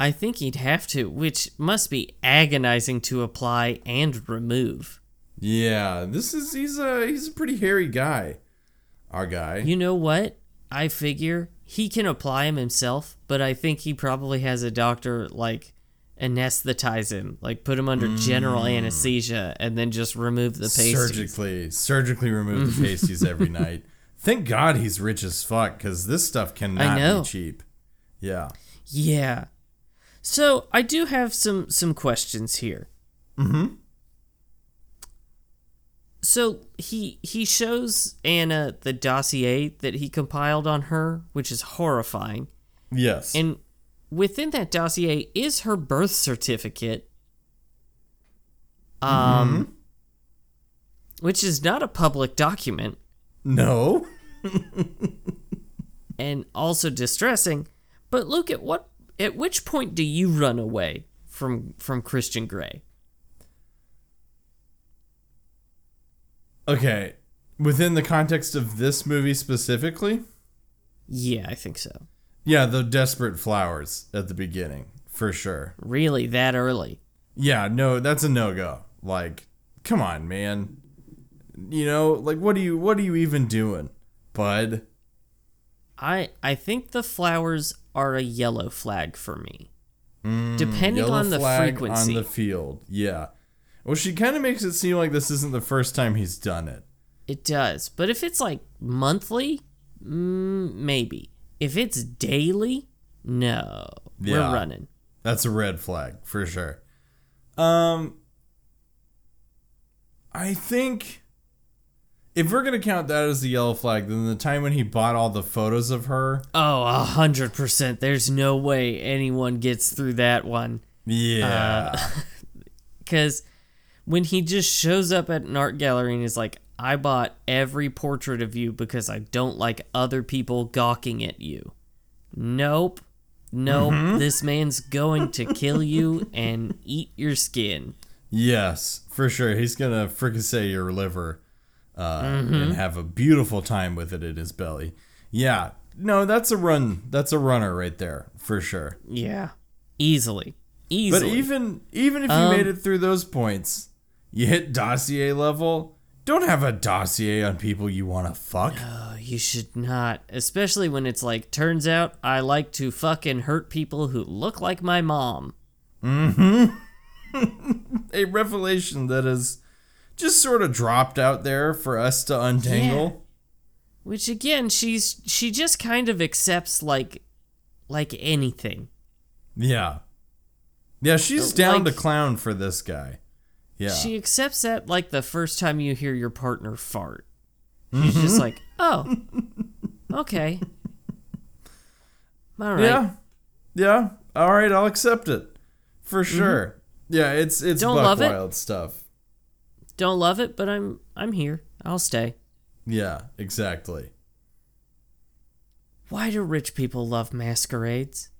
I think he'd have to, which must be agonizing to apply and remove. Yeah, this is he's a he's a pretty hairy guy. Our guy. You know what? I figure he can apply him himself, but I think he probably has a doctor like anesthetize him, like put him under general anesthesia, and then just remove the pasties. surgically surgically remove the pasties every night. Thank God he's rich as fuck because this stuff cannot be cheap. Yeah. Yeah. So I do have some some questions here. Mm-hmm. So he he shows Anna the dossier that he compiled on her, which is horrifying. Yes. And within that dossier is her birth certificate. Um which is not a public document no. and also distressing. But look at what at which point do you run away from from Christian Grey? Okay. Within the context of this movie specifically, Yeah, I think so. Yeah, the desperate flowers at the beginning, for sure. Really, that early? Yeah, no, that's a no go. Like, come on, man. You know, like what are you what are you even doing, bud? I I think the flowers are a yellow flag for me. Mm, Depending on the frequency. on the field. Yeah. Well, she kind of makes it seem like this isn't the first time he's done it. It does. But if it's like monthly, mm, maybe. If it's daily, no. Yeah. We're running. That's a red flag for sure. Um, I think if we're gonna count that as the yellow flag, then the time when he bought all the photos of her, Oh, a hundred percent. There's no way anyone gets through that one. yeah, Because when he just shows up at an art gallery and is like, I bought every portrait of you because I don't like other people gawking at you. Nope. Nope. This man's going to kill you and eat your skin. yes, for sure. He's gonna fricassee your liver, uh, and have a beautiful time with it in his belly. Yeah, no, that's a run. That's a runner right there for sure. Yeah. Easily. Easily. But even even if you Um, made it through those points, you hit dossier level. Don't have a dossier on people you want to fuck. Oh, you should not. Especially when it's like, turns out I like to fucking hurt people who look like my mom. Mm hmm. a revelation that is just sort of dropped out there for us to untangle. Yeah. Which again, she's she just kind of accepts like like anything. Yeah. Yeah, she's down like- to clown for this guy. Yeah. She accepts that like the first time you hear your partner fart. She's just mm-hmm. like, oh, okay. All right. Yeah. Yeah. All right, I'll accept it. For mm-hmm. sure. Yeah, it's it's Don't buck love it? wild stuff. Don't love it, but I'm I'm here. I'll stay. Yeah, exactly. Why do rich people love masquerades?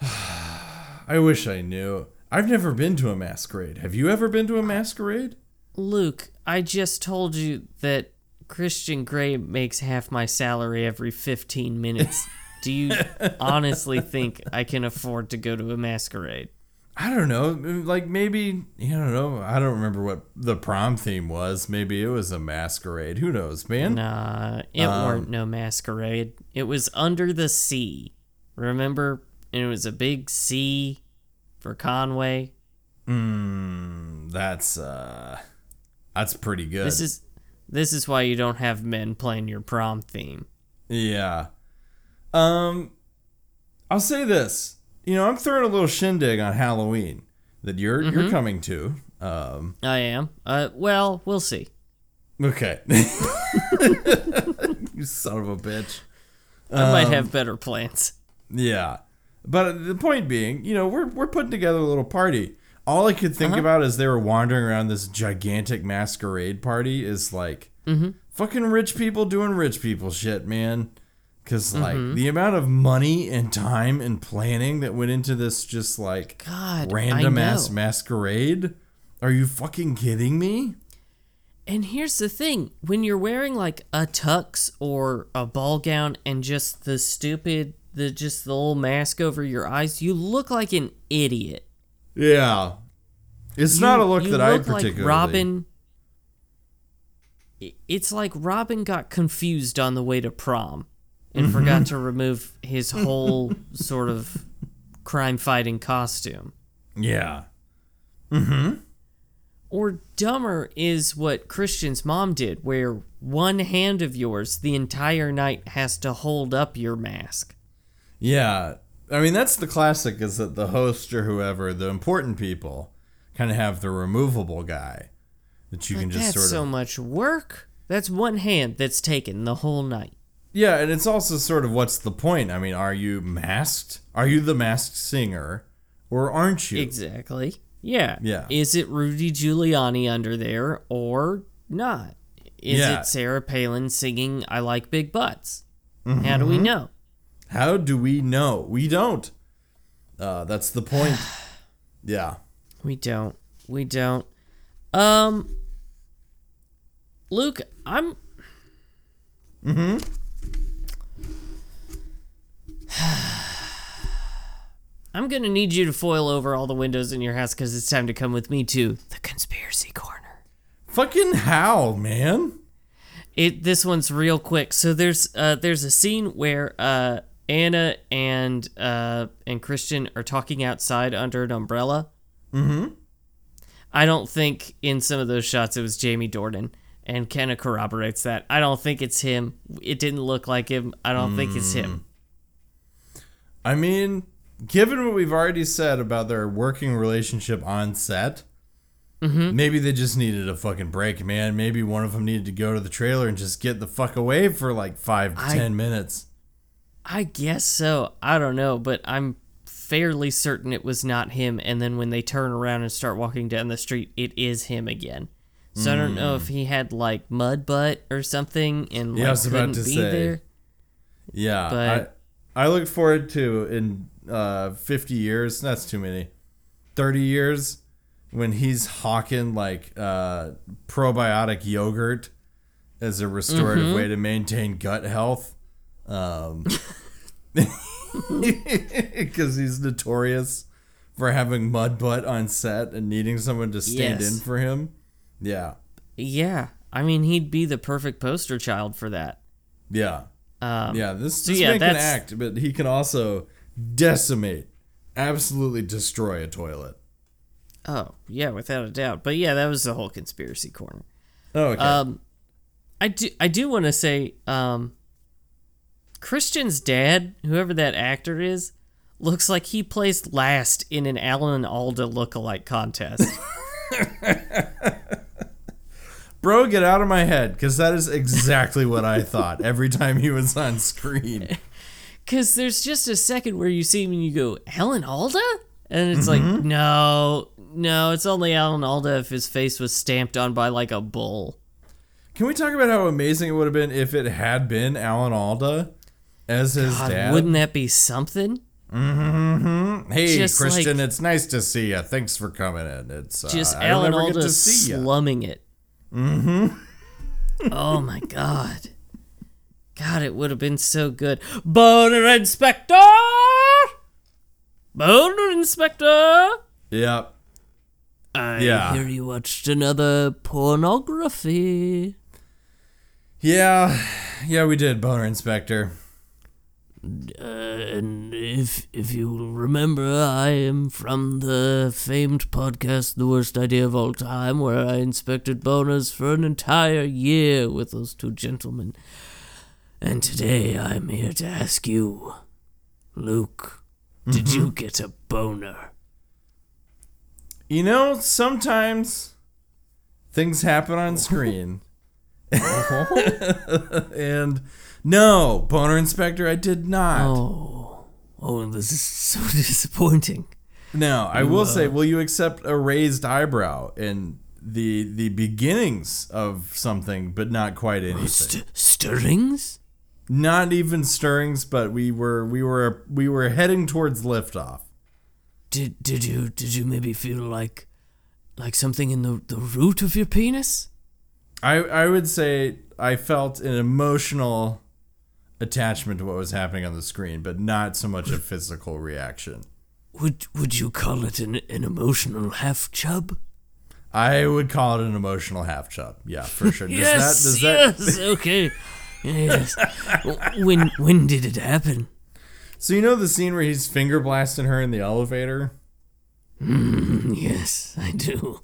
I wish I knew. I've never been to a masquerade. Have you ever been to a masquerade? Luke, I just told you that Christian Grey makes half my salary every 15 minutes. Do you honestly think I can afford to go to a masquerade? I don't know. Like maybe I don't know. I don't remember what the prom theme was. Maybe it was a masquerade. Who knows, man? Nah, it um, weren't no masquerade. It was under the sea. Remember? And it was a big C for Conway. Mm, that's uh, that's pretty good. This is this is why you don't have men playing your prom theme. yeah. Um, I'll say this. You know, I'm throwing a little shindig on Halloween that you're you're coming to. Um, I am. Uh, well, we'll see. okay. you son of a bitch. I might have better plans. Yeah. But the point being, you know, we're we're putting together a little party. All I could think uh-huh. about as they were wandering around this gigantic masquerade party is like mm-hmm. fucking rich people doing rich people shit, man. Cause like mm-hmm. the amount of money and time and planning that went into this just like God, random ass masquerade. Are you fucking kidding me? And here's the thing when you're wearing like a tux or a ball gown and just the stupid, the just the little mask over your eyes, you look like an idiot. Yeah. It's not a look You that I look particularly Like Robin. It's like Robin got confused on the way to prom and Mm-hmm. forgot to remove his whole sort of crime fighting costume. Yeah. Mm-hmm. Or dumber is what Christian's mom did, where one hand of yours the entire night has to hold up your mask. Yeah. I mean, that's the classic is that the host or whoever, the important people, kind of have the removable guy that you can just sort of. That's so much work. That's one hand that's taken the whole night. Yeah, and it's also sort of what's the point? I mean, are you masked? Are you the masked singer? Or aren't you? Exactly. Yeah. Yeah. Is it Rudy Giuliani under there or not? Is Yeah. it Sarah Palin singing I Like Big Butts? How Mm-hmm. do we know? How do we know? We don't. Uh, that's the point. yeah. We don't. We don't. Um, Luke, I'm. Hmm. I'm gonna need you to foil over all the windows in your house because it's time to come with me to the conspiracy corner. Fucking how, man? It this one's real quick. So there's uh, there's a scene where uh, Anna and uh and Christian are talking outside under an umbrella. Mm-hmm. I don't think in some of those shots it was Jamie Dornan. And Kenna corroborates that. I don't think it's him. It didn't look like him. I don't think it's him. I mean, given what we've already said about their working relationship on set, maybe they just needed a fucking break, man. Maybe one of them needed to go to the trailer and just get the fuck away for like five to I- ten minutes. I guess so. I don't know, but I'm fairly certain it was not him. And then when they turn around and start walking down the street, it is him again. So I don't know if he had like mud butt or something and Yeah, I was about to say. there. Yeah, But- I, I look forward to in uh, 50 years. That's too many. 30 years when he's hawking like uh, probiotic yogurt as a restorative Mm-hmm. way to maintain gut health. Um, because he's notorious for having mud butt on set and needing someone to stand Yes. in for him. Yeah, Yeah, I mean he'd be the perfect poster child for that. yeah. Um, Yeah, this, so this yeah, man can act, but he can also decimate, absolutely destroy a toilet. Oh yeah, without a doubt. But yeah, that was the whole conspiracy corner. Oh, okay. Um, I do I do want to say, um, Christian's dad, whoever that actor is, looks like he placed last in an Alan Alda lookalike contest. Bro, get out of my head, because that is exactly what I thought every time he was on screen. Cause there's just a second where you see him and you go, Alan Alda? And it's Mm-hmm. like, no, no, it's only Alan Alda if his face was stamped on by like a bull. Can we talk about how amazing it would have been if it had been Alan Alda as his God, dad? wouldn't that be something? Mm-hmm. Hey, just Christian, like- it's nice to see you. Thanks for coming in. It's uh, Just I Alan Alda get to see you. slumming it. Mm-hmm. oh my god. God, it would have been so good. Boner Inspector! Boner Inspector! Yep. I Yeah. hear you watched another pornography. Yeah, yeah, we did, Boner Inspector. And if if you remember, I am from the famed podcast "The Worst Idea of All Time," where I inspected boners for an entire year with those two gentlemen. And today I'm here to ask you, Luke, did mm-hmm. you get a boner? You know, sometimes things happen on screen. Uh-huh. and no, Boner Inspector, I did not. Oh, oh, this is so disappointing. No, I will say, will you accept a raised eyebrow in the the beginnings of something, but not quite oh, anything? St- stirrings? Not even stirrings, but we were we were we were heading towards liftoff. Did did you did you maybe feel like like something in the the root of your penis? I I would say I felt an emotional attachment to what was happening on the screen, but not so much a physical reaction. Would would you call it an an emotional half chub? I would call it an emotional half chub. Yeah, for sure. Does yes, that, does that, yes, okay. Yes. when when did it happen? So you know the scene where he's finger blasting her in the elevator? Mm, yes, I do.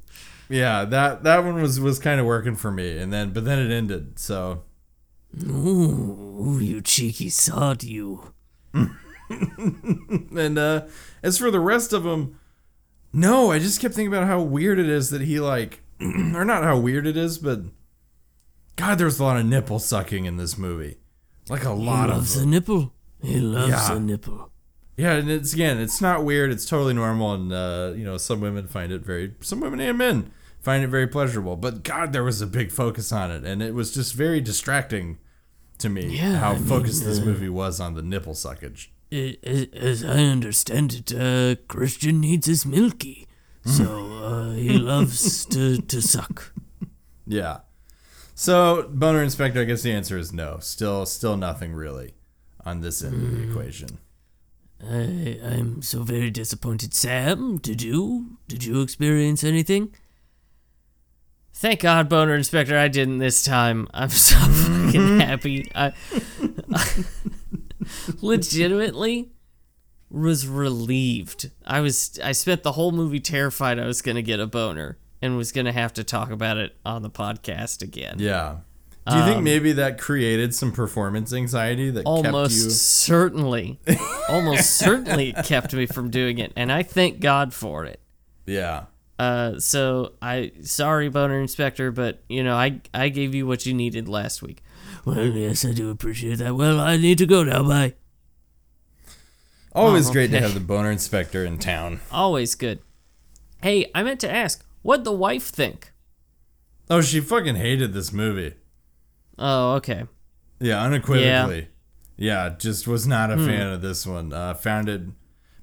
Yeah, that that one was was kind of working for me, and then but then it ended. So Ooh, you cheeky sod, you. and uh as for the rest of them, no, I just kept thinking about how weird it is that he like, or not how weird it is, but God, there's a lot of nipple sucking in this movie, like a lot of loves them. a nipple. He loves Yeah. a nipple. Yeah, and it's again, it's not weird. It's totally normal, and uh, you know, some women find it very, some women and men find it very pleasurable. But God, there was a big focus on it, and it was just very distracting to me Yeah, how I mean, focused this uh, movie was on the nipple suckage. I- I- As I understand it, uh, Christian needs his milky, so uh, he loves to to suck. Yeah. So boner inspector, I guess the answer is no. Still, still nothing really on this end of the equation. I, I'm so very disappointed. Sam, did you did you experience anything? Thank God, Boner Inspector, I didn't this time. I'm so fucking happy. I legitimately was relieved. I was I spent the whole movie terrified I was gonna get a boner and was gonna have to talk about it on the podcast again. Yeah. Do you think maybe that created some performance anxiety that Um, almost kept you? certainly almost certainly it kept me from doing it and i thank god for it Yeah. Uh so i sorry boner inspector but you know i i gave you what you needed last week well yes i do appreciate that well i need to go now bye Always Oh, great to have the boner inspector in town. always good hey i meant to ask what'd the wife think Oh, she fucking hated this movie. oh okay Yeah, unequivocally. Yeah, just was not a fan of this one. Uh, found it.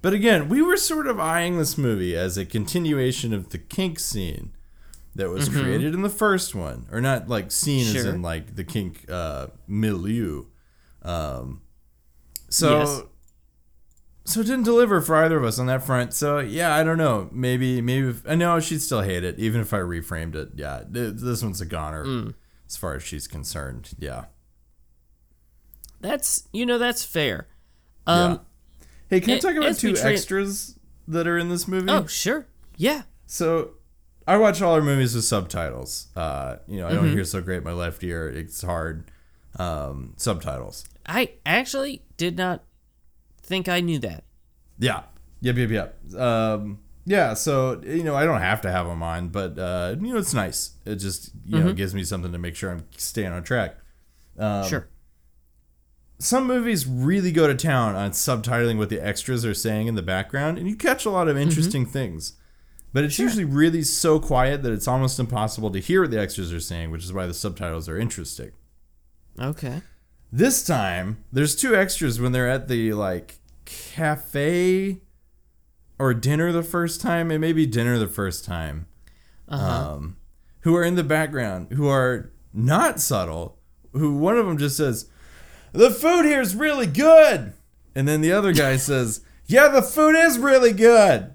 But again, we were sort of eyeing this movie as a continuation of the kink scene that was created in the first one. Or not like scene as in like the kink uh, milieu. Um, so. Yes. So it didn't deliver for either of us on that front. So yeah, I don't know. Maybe maybe if, I know she'd still hate it even if I reframed it. Yeah, this one's a goner as far as she's concerned. Yeah. that's you know that's fair um yeah. Hey, can I a- talk about two tra- extras that are in this movie? oh sure yeah So I watch all our movies with subtitles. Uh, you know, I Mm-hmm. don't hear so great in my left ear. It's hard. Um, subtitles. i actually did not think i knew that Yeah. Yep, yep, yep. Um, yeah, so, you know, I don't have to have them on, but, uh, you know, it's nice. It just, you Mm-hmm. know, gives me something to make sure I'm staying on track. Um, sure Some movies really go to town on subtitling what the extras are saying in the background, and you catch a lot of interesting things. But it's usually really so quiet that it's almost impossible to hear what the extras are saying, which is why the subtitles are interesting. okay This time, there's two extras when they're at the like cafe or dinner the first time, it may be dinner the first time. Um, who are in the background, who are not subtle. Who one of them just says, "The food here is really good," and then the other guy says, "Yeah, the food is really good."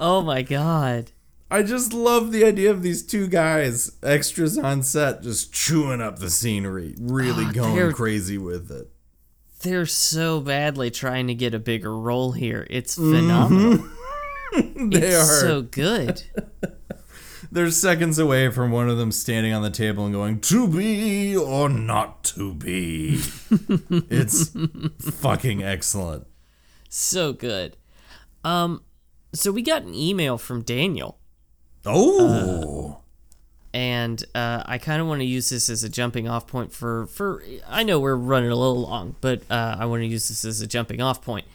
oh my god I just love the idea of these two guys, extras on set, just chewing up the scenery, really Ah, going crazy with it. they're so badly trying to get a bigger role here. It's phenomenal. They it's are. so good. They're seconds away from one of them standing on the table and going, "To be or not to be." it's fucking excellent. So good. Um so we got an email from Daniel Oh, and uh, I kind of want to use this as a jumping off point for for I know we're running a little long, but uh, I want to use this as a jumping off point.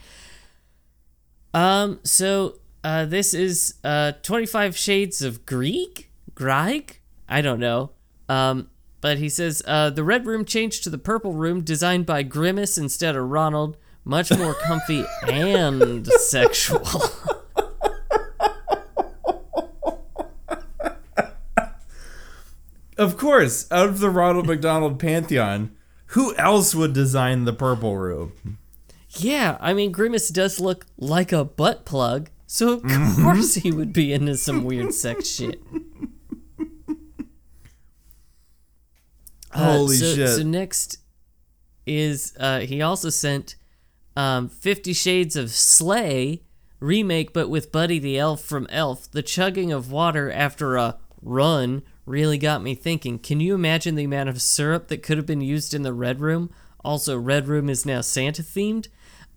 Um, so uh, this is uh, 25 Shades of Greek, Grieg, I don't know. Um, but he says uh, the red room changed to the purple room, designed by Grimace instead of Ronald. Much more comfy and sexual. of course, out of the Ronald McDonald pantheon, who else would design the purple room? Yeah, I mean Grimace does look like a butt plug, so of course he would be into some weird sex shit. Uh, Holy so, shit! So next is uh, he also sent um, Fifty Shades of Slay remake, but with Buddy the Elf from Elf. The chugging of water after a run really got me thinking. Can you imagine the amount of syrup that could have been used in the Red Room? Also, Red Room is now Santa themed.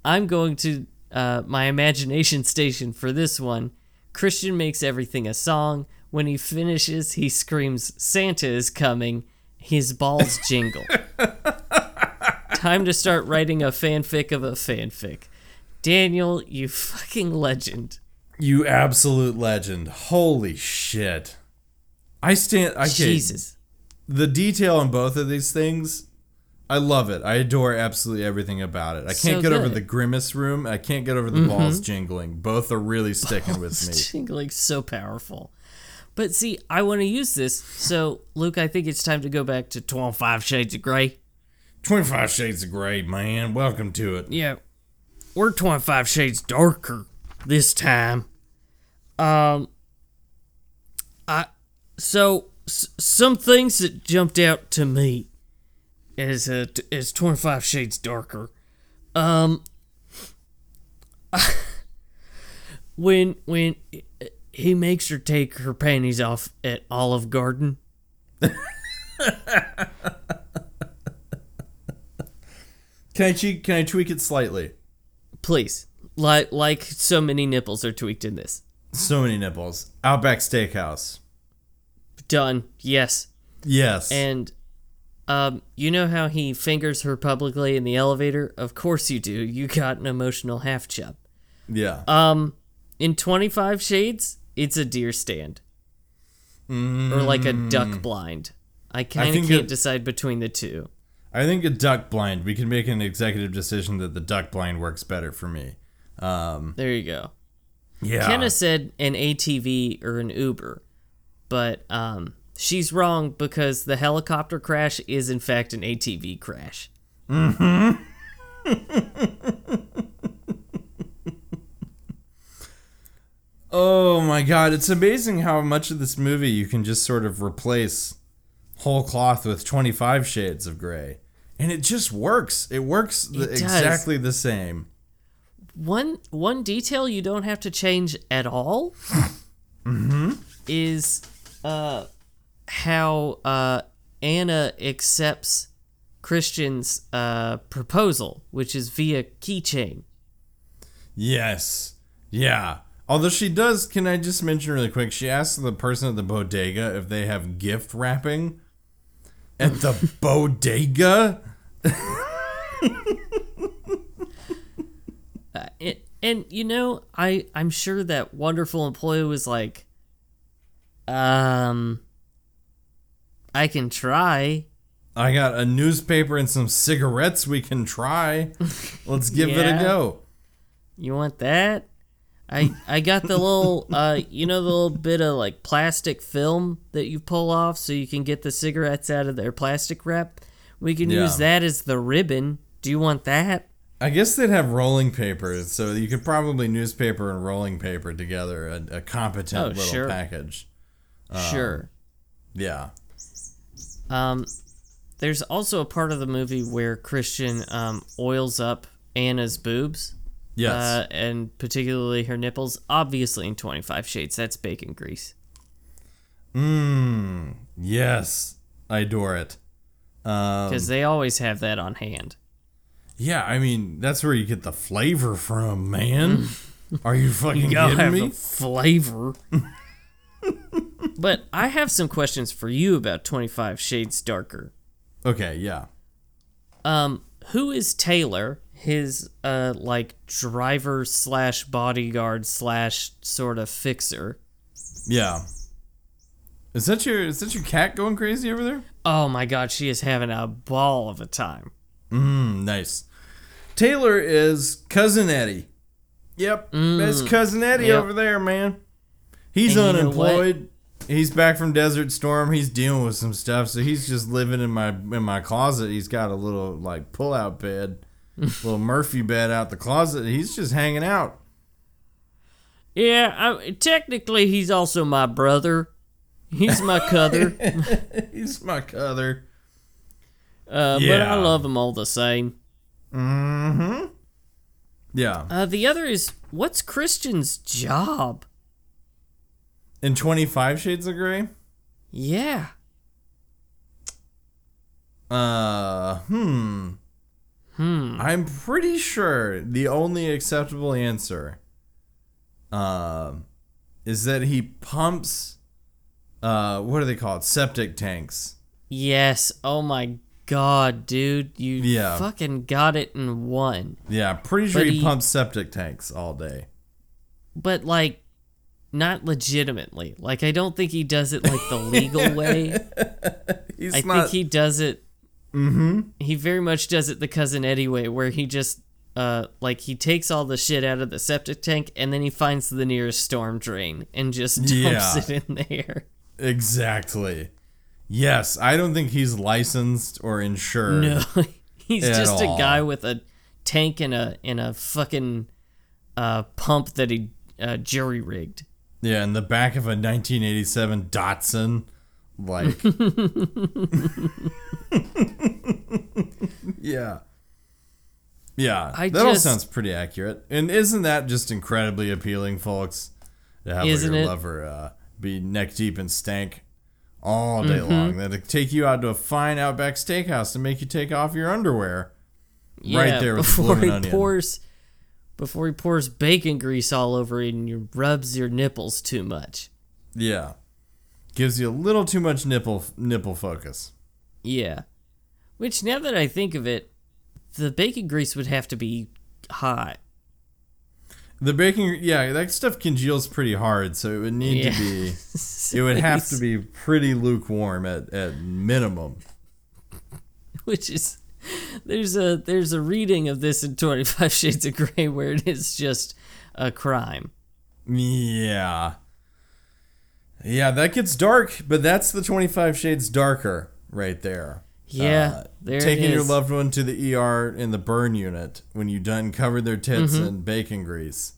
I'm going to uh, my imagination station for this one. Christian makes everything a song. When he finishes, he screams, Santa is coming. His balls jingle. Time to start writing a fanfic of a fanfic. Daniel, you fucking legend. you absolute legend. Holy shit! I stand. I. Jesus. the detail on both of these things i love it i adore absolutely everything about it i can't So get over good. Mm-hmm. the grimace room i can't get over the balls jingling both are really sticking with me Jingling so powerful. But see, I want to use this. So, Luke, I think it's time to go back to 25 Shades of Grey. 25 Shades of Grey, man. Welcome to it. Yeah. We're 25 shades darker this time. Um I so s- some things that jumped out to me as uh, t- as 25 shades darker. Um when when he makes her take her panties off at Olive Garden. Can I, che- can I tweak it slightly? Please. Like like so many nipples are tweaked in this. So many nipples. Outback Steakhouse. Done. Yes. Yes. And um, you know how he fingers her publicly in the elevator? Of course you do. You got an emotional half chub. yeah. Um, in 25 Shades, it's a deer stand. Or like a duck blind. I kind of can't it- decide between the two. I think a duck blind. We can make an executive decision that the duck blind works better for me. Um, There you go. yeah. Kenna said an ATV or an Uber, but um, she's wrong because the helicopter crash is in fact an ATV crash. Mm-hmm. oh my god, it's amazing how much of this movie you can just sort of replace whole cloth with 25 shades of gray. And it just works. It works It exactly the same. one one detail you don't have to change at all mm-hmm. is uh how uh Anna accepts Christian's uh proposal, which is via keychain. Yes. Yeah. Although she does, can I just mention really quick? She asks the person at the bodega if they have gift wrapping. At the bodega? It, and you know, I I'm sure that wonderful employee was like um I can try. I got a newspaper and some cigarettes we can try. Let's give it a go. You want that? I I got the little uh you know the little bit of like plastic film that you pull off so you can get the cigarettes out of their plastic wrap. We can Yeah. use that as the ribbon. Do you want that? I guess they'd have rolling papers, so you could probably newspaper and rolling paper together a, a competent Oh, little sure. package. sure. Yeah. Um there's also a part of the movie where Christian um oils up Anna's boobs. Yes. Uh, and particularly her nipples, obviously in 25 shades. That's bacon grease. Mmm. Yes. I adore it. Um, Because they always have that on hand. yeah, I mean, that's where you get the flavor from, man. Are you fucking gotta kidding have me? the flavor. but I have some questions for you about 25 Shades Darker. okay, yeah. Um, who is Taylor? His uh like driver slash bodyguard slash sort of fixer. Yeah. Is that your is that your cat going crazy over there? Oh my god, she is having a ball of a time. Mm, nice. Taylor is cousin Eddie. Yep, that's cousin Eddie Mm. Yep. over there, man. He's And you know unemployed. He's back from Desert Storm. He's dealing with some stuff, so he's just living in my in my closet. He's got a little like pull out bed, little Murphy bed out the closet. He's just hanging out. Yeah, I, technically he's also my brother. He's my cother. He's my cother. Uh, But I love him all the same. Mm-hmm. Yeah. Uh, the other is what's Christian's job? In Twenty Five Shades of Grey. Yeah. Uh, hmm. Hmm. I'm pretty sure the only acceptable answer um is that he pumps uh what are they called? Septic tanks. Yes. Oh my god, dude. You Yeah. fucking got it in one. Yeah, pretty sure he, he- pumps septic tanks all day. But like not legitimately. Like I don't think he does it like the legal way. He's I not think he does it mm-hmm. he very much does it the cousin Eddie way where he just uh, like he takes all the shit out of the septic tank and then he finds the nearest storm drain and just dumps Yeah. it in there. Exactly. Yes, I don't think he's licensed or insured. No, he's just all. a guy with a tank and a and a fucking uh, pump that he uh, jury rigged. Yeah, in the back of a 1987 Datsun. Like. yeah. Yeah. I that all sounds pretty accurate. And isn't that just incredibly appealing, folks? To have your it? lover uh, be neck deep in stank all day Mm-hmm. long. Then to take you out to a fine Outback steakhouse and make you take off your underwear. Yeah, Right there with before he onion. pours before he pours bacon grease all over it and you rubs your nipples too much. Yeah. Gives you a little too much nipple nipple focus. Yeah. Which now that I think of it, the bacon grease would have to be hot. The bacon, yeah, that stuff congeals pretty hard, so it would need Yeah. to be. It would have to be pretty lukewarm at, at minimum. Which is there's a there's a reading of this in 25 Shades of Grey where it is just a crime. Yeah. Yeah, that gets dark, but that's the 25 shades darker right there. Yeah, Uh, there taking your loved one to the ER in the burn unit when you done covered their tits Mm-hmm. in bacon grease.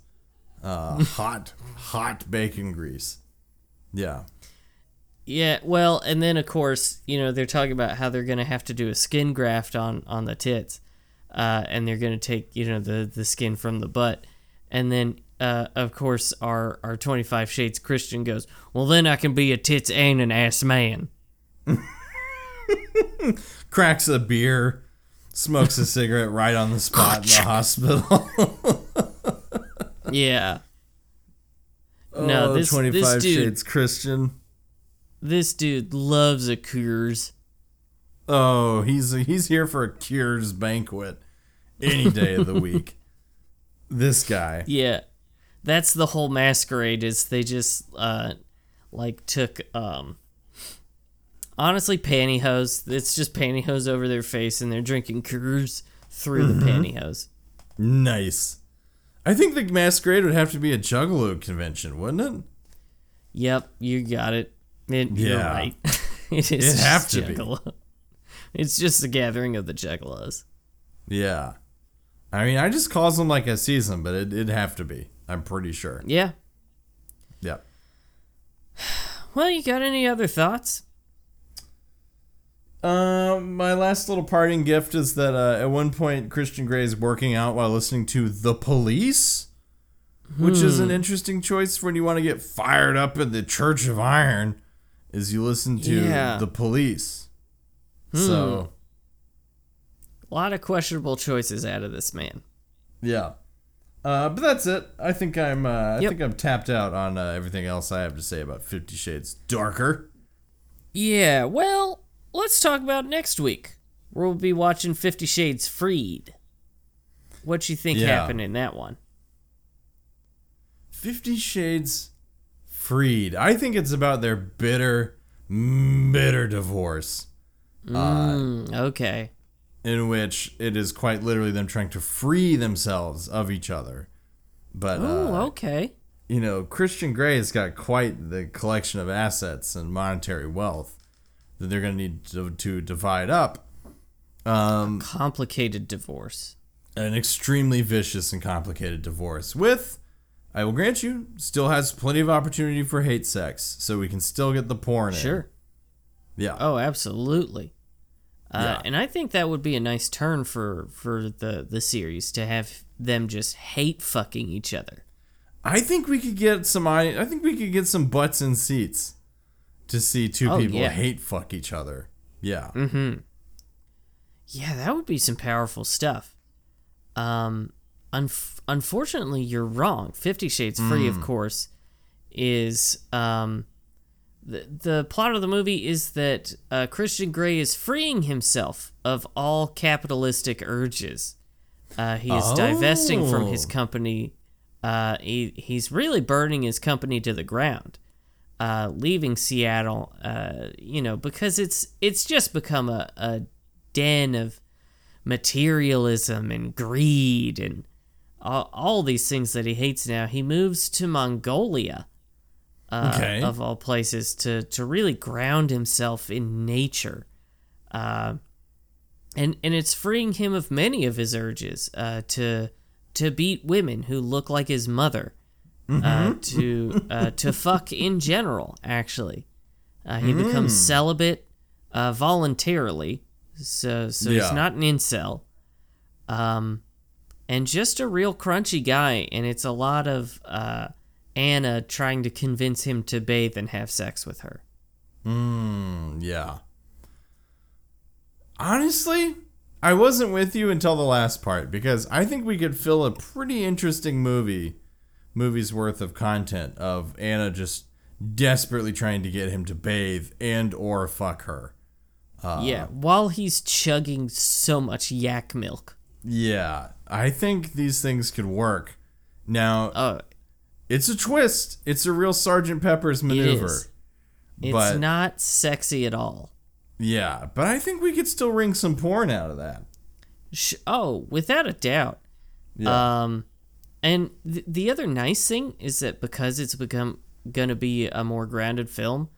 Uh, hot, hot bacon grease. Yeah. Yeah, well, and then of course, you know, they're talking about how they're gonna have to do a skin graft on on the tits, uh, and they're gonna take you know the the skin from the butt, and then uh, of course our our twenty five shades Christian goes, well then I can be a tits and an ass man. Cracks a beer, smokes a cigarette right on the spot in the hospital. Yeah. No, Oh, this 25 this dude shades Christian. This dude loves a. Oh, he's he's here for a Coors banquet any day of the week. This guy. Yeah. That's the whole masquerade is they just uh like took um honestly pantyhose. It's just pantyhose over their face and they're drinking Coors through Mm-hmm. the pantyhose. Nice. I think the masquerade would have to be a juggalo convention, wouldn't it? Yep, you got it. It You're Yeah. right. it is just have to be. It's just a gathering of the juggalos. Yeah. I mean, I just calls them like a season, but it, it'd have to be. I'm pretty sure. Yeah. Yeah. Well, you got any other thoughts? Um, my last little parting gift is that uh, at one point Christian Grey is working out while listening to The Police, which is an interesting choice when you want to get fired up in the Church of Iron. Is you listen to Yeah. The Police. So A lot of questionable choices out of this man. yeah, uh, but that's it. I think I'm uh, I Yep. think I'm tapped out on uh, everything else I have to say about Fifty Shades Darker. Yeah, well, let's talk about next week. We'll be watching Fifty Shades Freed. What you think Yeah. happened in that one? Fifty Shades Freed. I think it's about their bitter, bitter divorce. Mm, okay. in which it is quite literally them trying to free themselves of each other. But Oh, uh, okay. you know, Christian Grey has got quite the collection of assets and monetary wealth that they're going to need to, to divide up. Um, Complicated divorce. an extremely vicious and complicated divorce with, I will grant you, still has plenty of opportunity for hate sex, so we can still get the porn. in. Sure. Yeah. Oh, absolutely. Uh, Yeah. And I think that would be a nice turn for for the the series to have them just hate fucking each other. I think we could get some. I I think we could get some butts in seats to see two Oh, people yeah. hate fuck each other. Yeah. Mm-hmm. Yeah, that would be some powerful stuff. Um, unf- unfortunately, you're wrong. Fifty Shades Free, of course, is um, the the plot of the movie is that uh, Christian Grey is freeing himself of all capitalistic urges. Uh, he is divesting from his Oh. company. Uh, he he's really burning his company to the ground. Uh, leaving Seattle, uh, you know, because it's it's just become a, a den of materialism and greed and all, all these things that he hates now, he moves to Mongolia, uh, Okay. of all places, to to really ground himself in nature. Uh, and and it's freeing him of many of his urges uh, to to beat women who look like his mother, uh, to uh, to fuck in general. Actually, uh, he becomes celibate uh, voluntarily, so so Yeah. he's not an incel, um, and just a real crunchy guy. And it's a lot of uh, Anna trying to convince him to bathe and have sex with her. Mm, yeah. Honestly, I wasn't with you until the last part because I think we could fill a pretty interesting movie, movie's worth of content of Anna just desperately trying to get him to bathe and or fuck her. yeah, while he's chugging so much yak milk. Yeah, I think these things could work. Now, Oh, it's a twist. It's a real Sergeant Pepper's maneuver. is. It's But- not sexy at all. Yeah, but I think we could still wring some porn out of that. Sh- oh, without a doubt. Yeah. Um, and th- the other nice thing is that because it's become gonna be a more grounded film,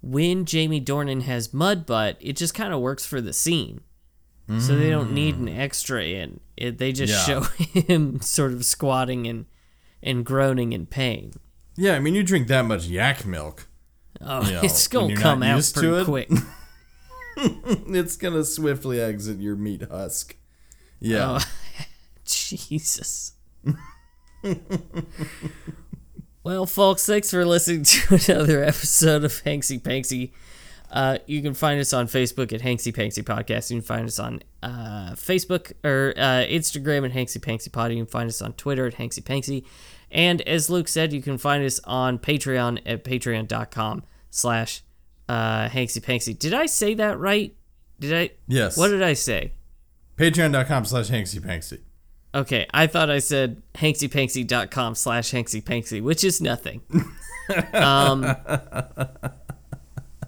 when Jamie Dornan has mud butt, it just kind of works for the scene. So they don't need an mm. extra in. It, they just Yeah. show him sort of squatting and and groaning in pain. yeah, I mean, you drink that much yak milk. Oh, You know, it's gonna come out pretty quick. it's gonna swiftly exit your meat husk. Yeah. Oh, Jesus. well, folks, thanks for listening to another episode of Hanksy Panksy. Uh, you can find us on Facebook at Hanksy Panksy Podcast. You can find us on uh, Facebook or uh, Instagram at Hanksy Panksy Pod. You can find us on Twitter at Hanksy Panksy. And as Luke said, you can find us on Patreon at patreon.com slash uh, Hanksy Panksy. Did I say that right? Did I? Yes. What did I say? Patreon.com slash Hanksy Panksy. Okay, I thought I said hanksypanksy.com slash hanksypanksy, which is nothing. um,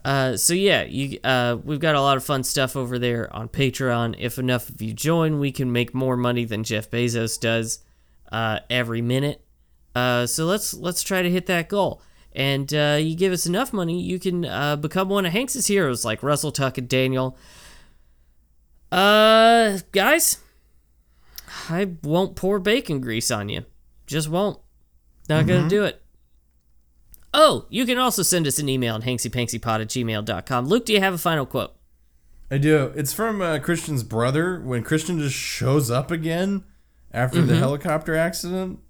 uh, so yeah, you uh, we've got a lot of fun stuff over there on Patreon. If enough of you join, we can make more money than Jeff Bezos does uh, every minute. Uh, so let's let's try to hit that goal. And uh, you give us enough money, you can uh, become one of Hanks's heroes, like Russell Tuck and Daniel. Uh, guys, I won't pour bacon grease on you. Just won't. Not gonna do it. Oh, you can also send us an email at hanksypanksypod at gmail.com. Luke, do you have a final quote? I do. It's from uh, Christian's brother when Christian just shows up again after Mm-hmm. the helicopter accident.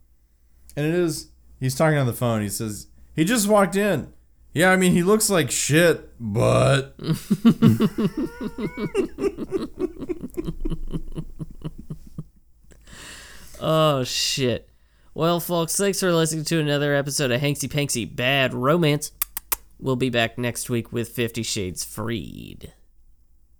And it is, he's talking on the phone. He says, he just walked in. Yeah, I mean, he looks like shit, but. Oh, shit. Well, folks, thanks for listening to another episode of Hanksy Panksy Bad Romance. We'll be back next week with Fifty Shades Freed.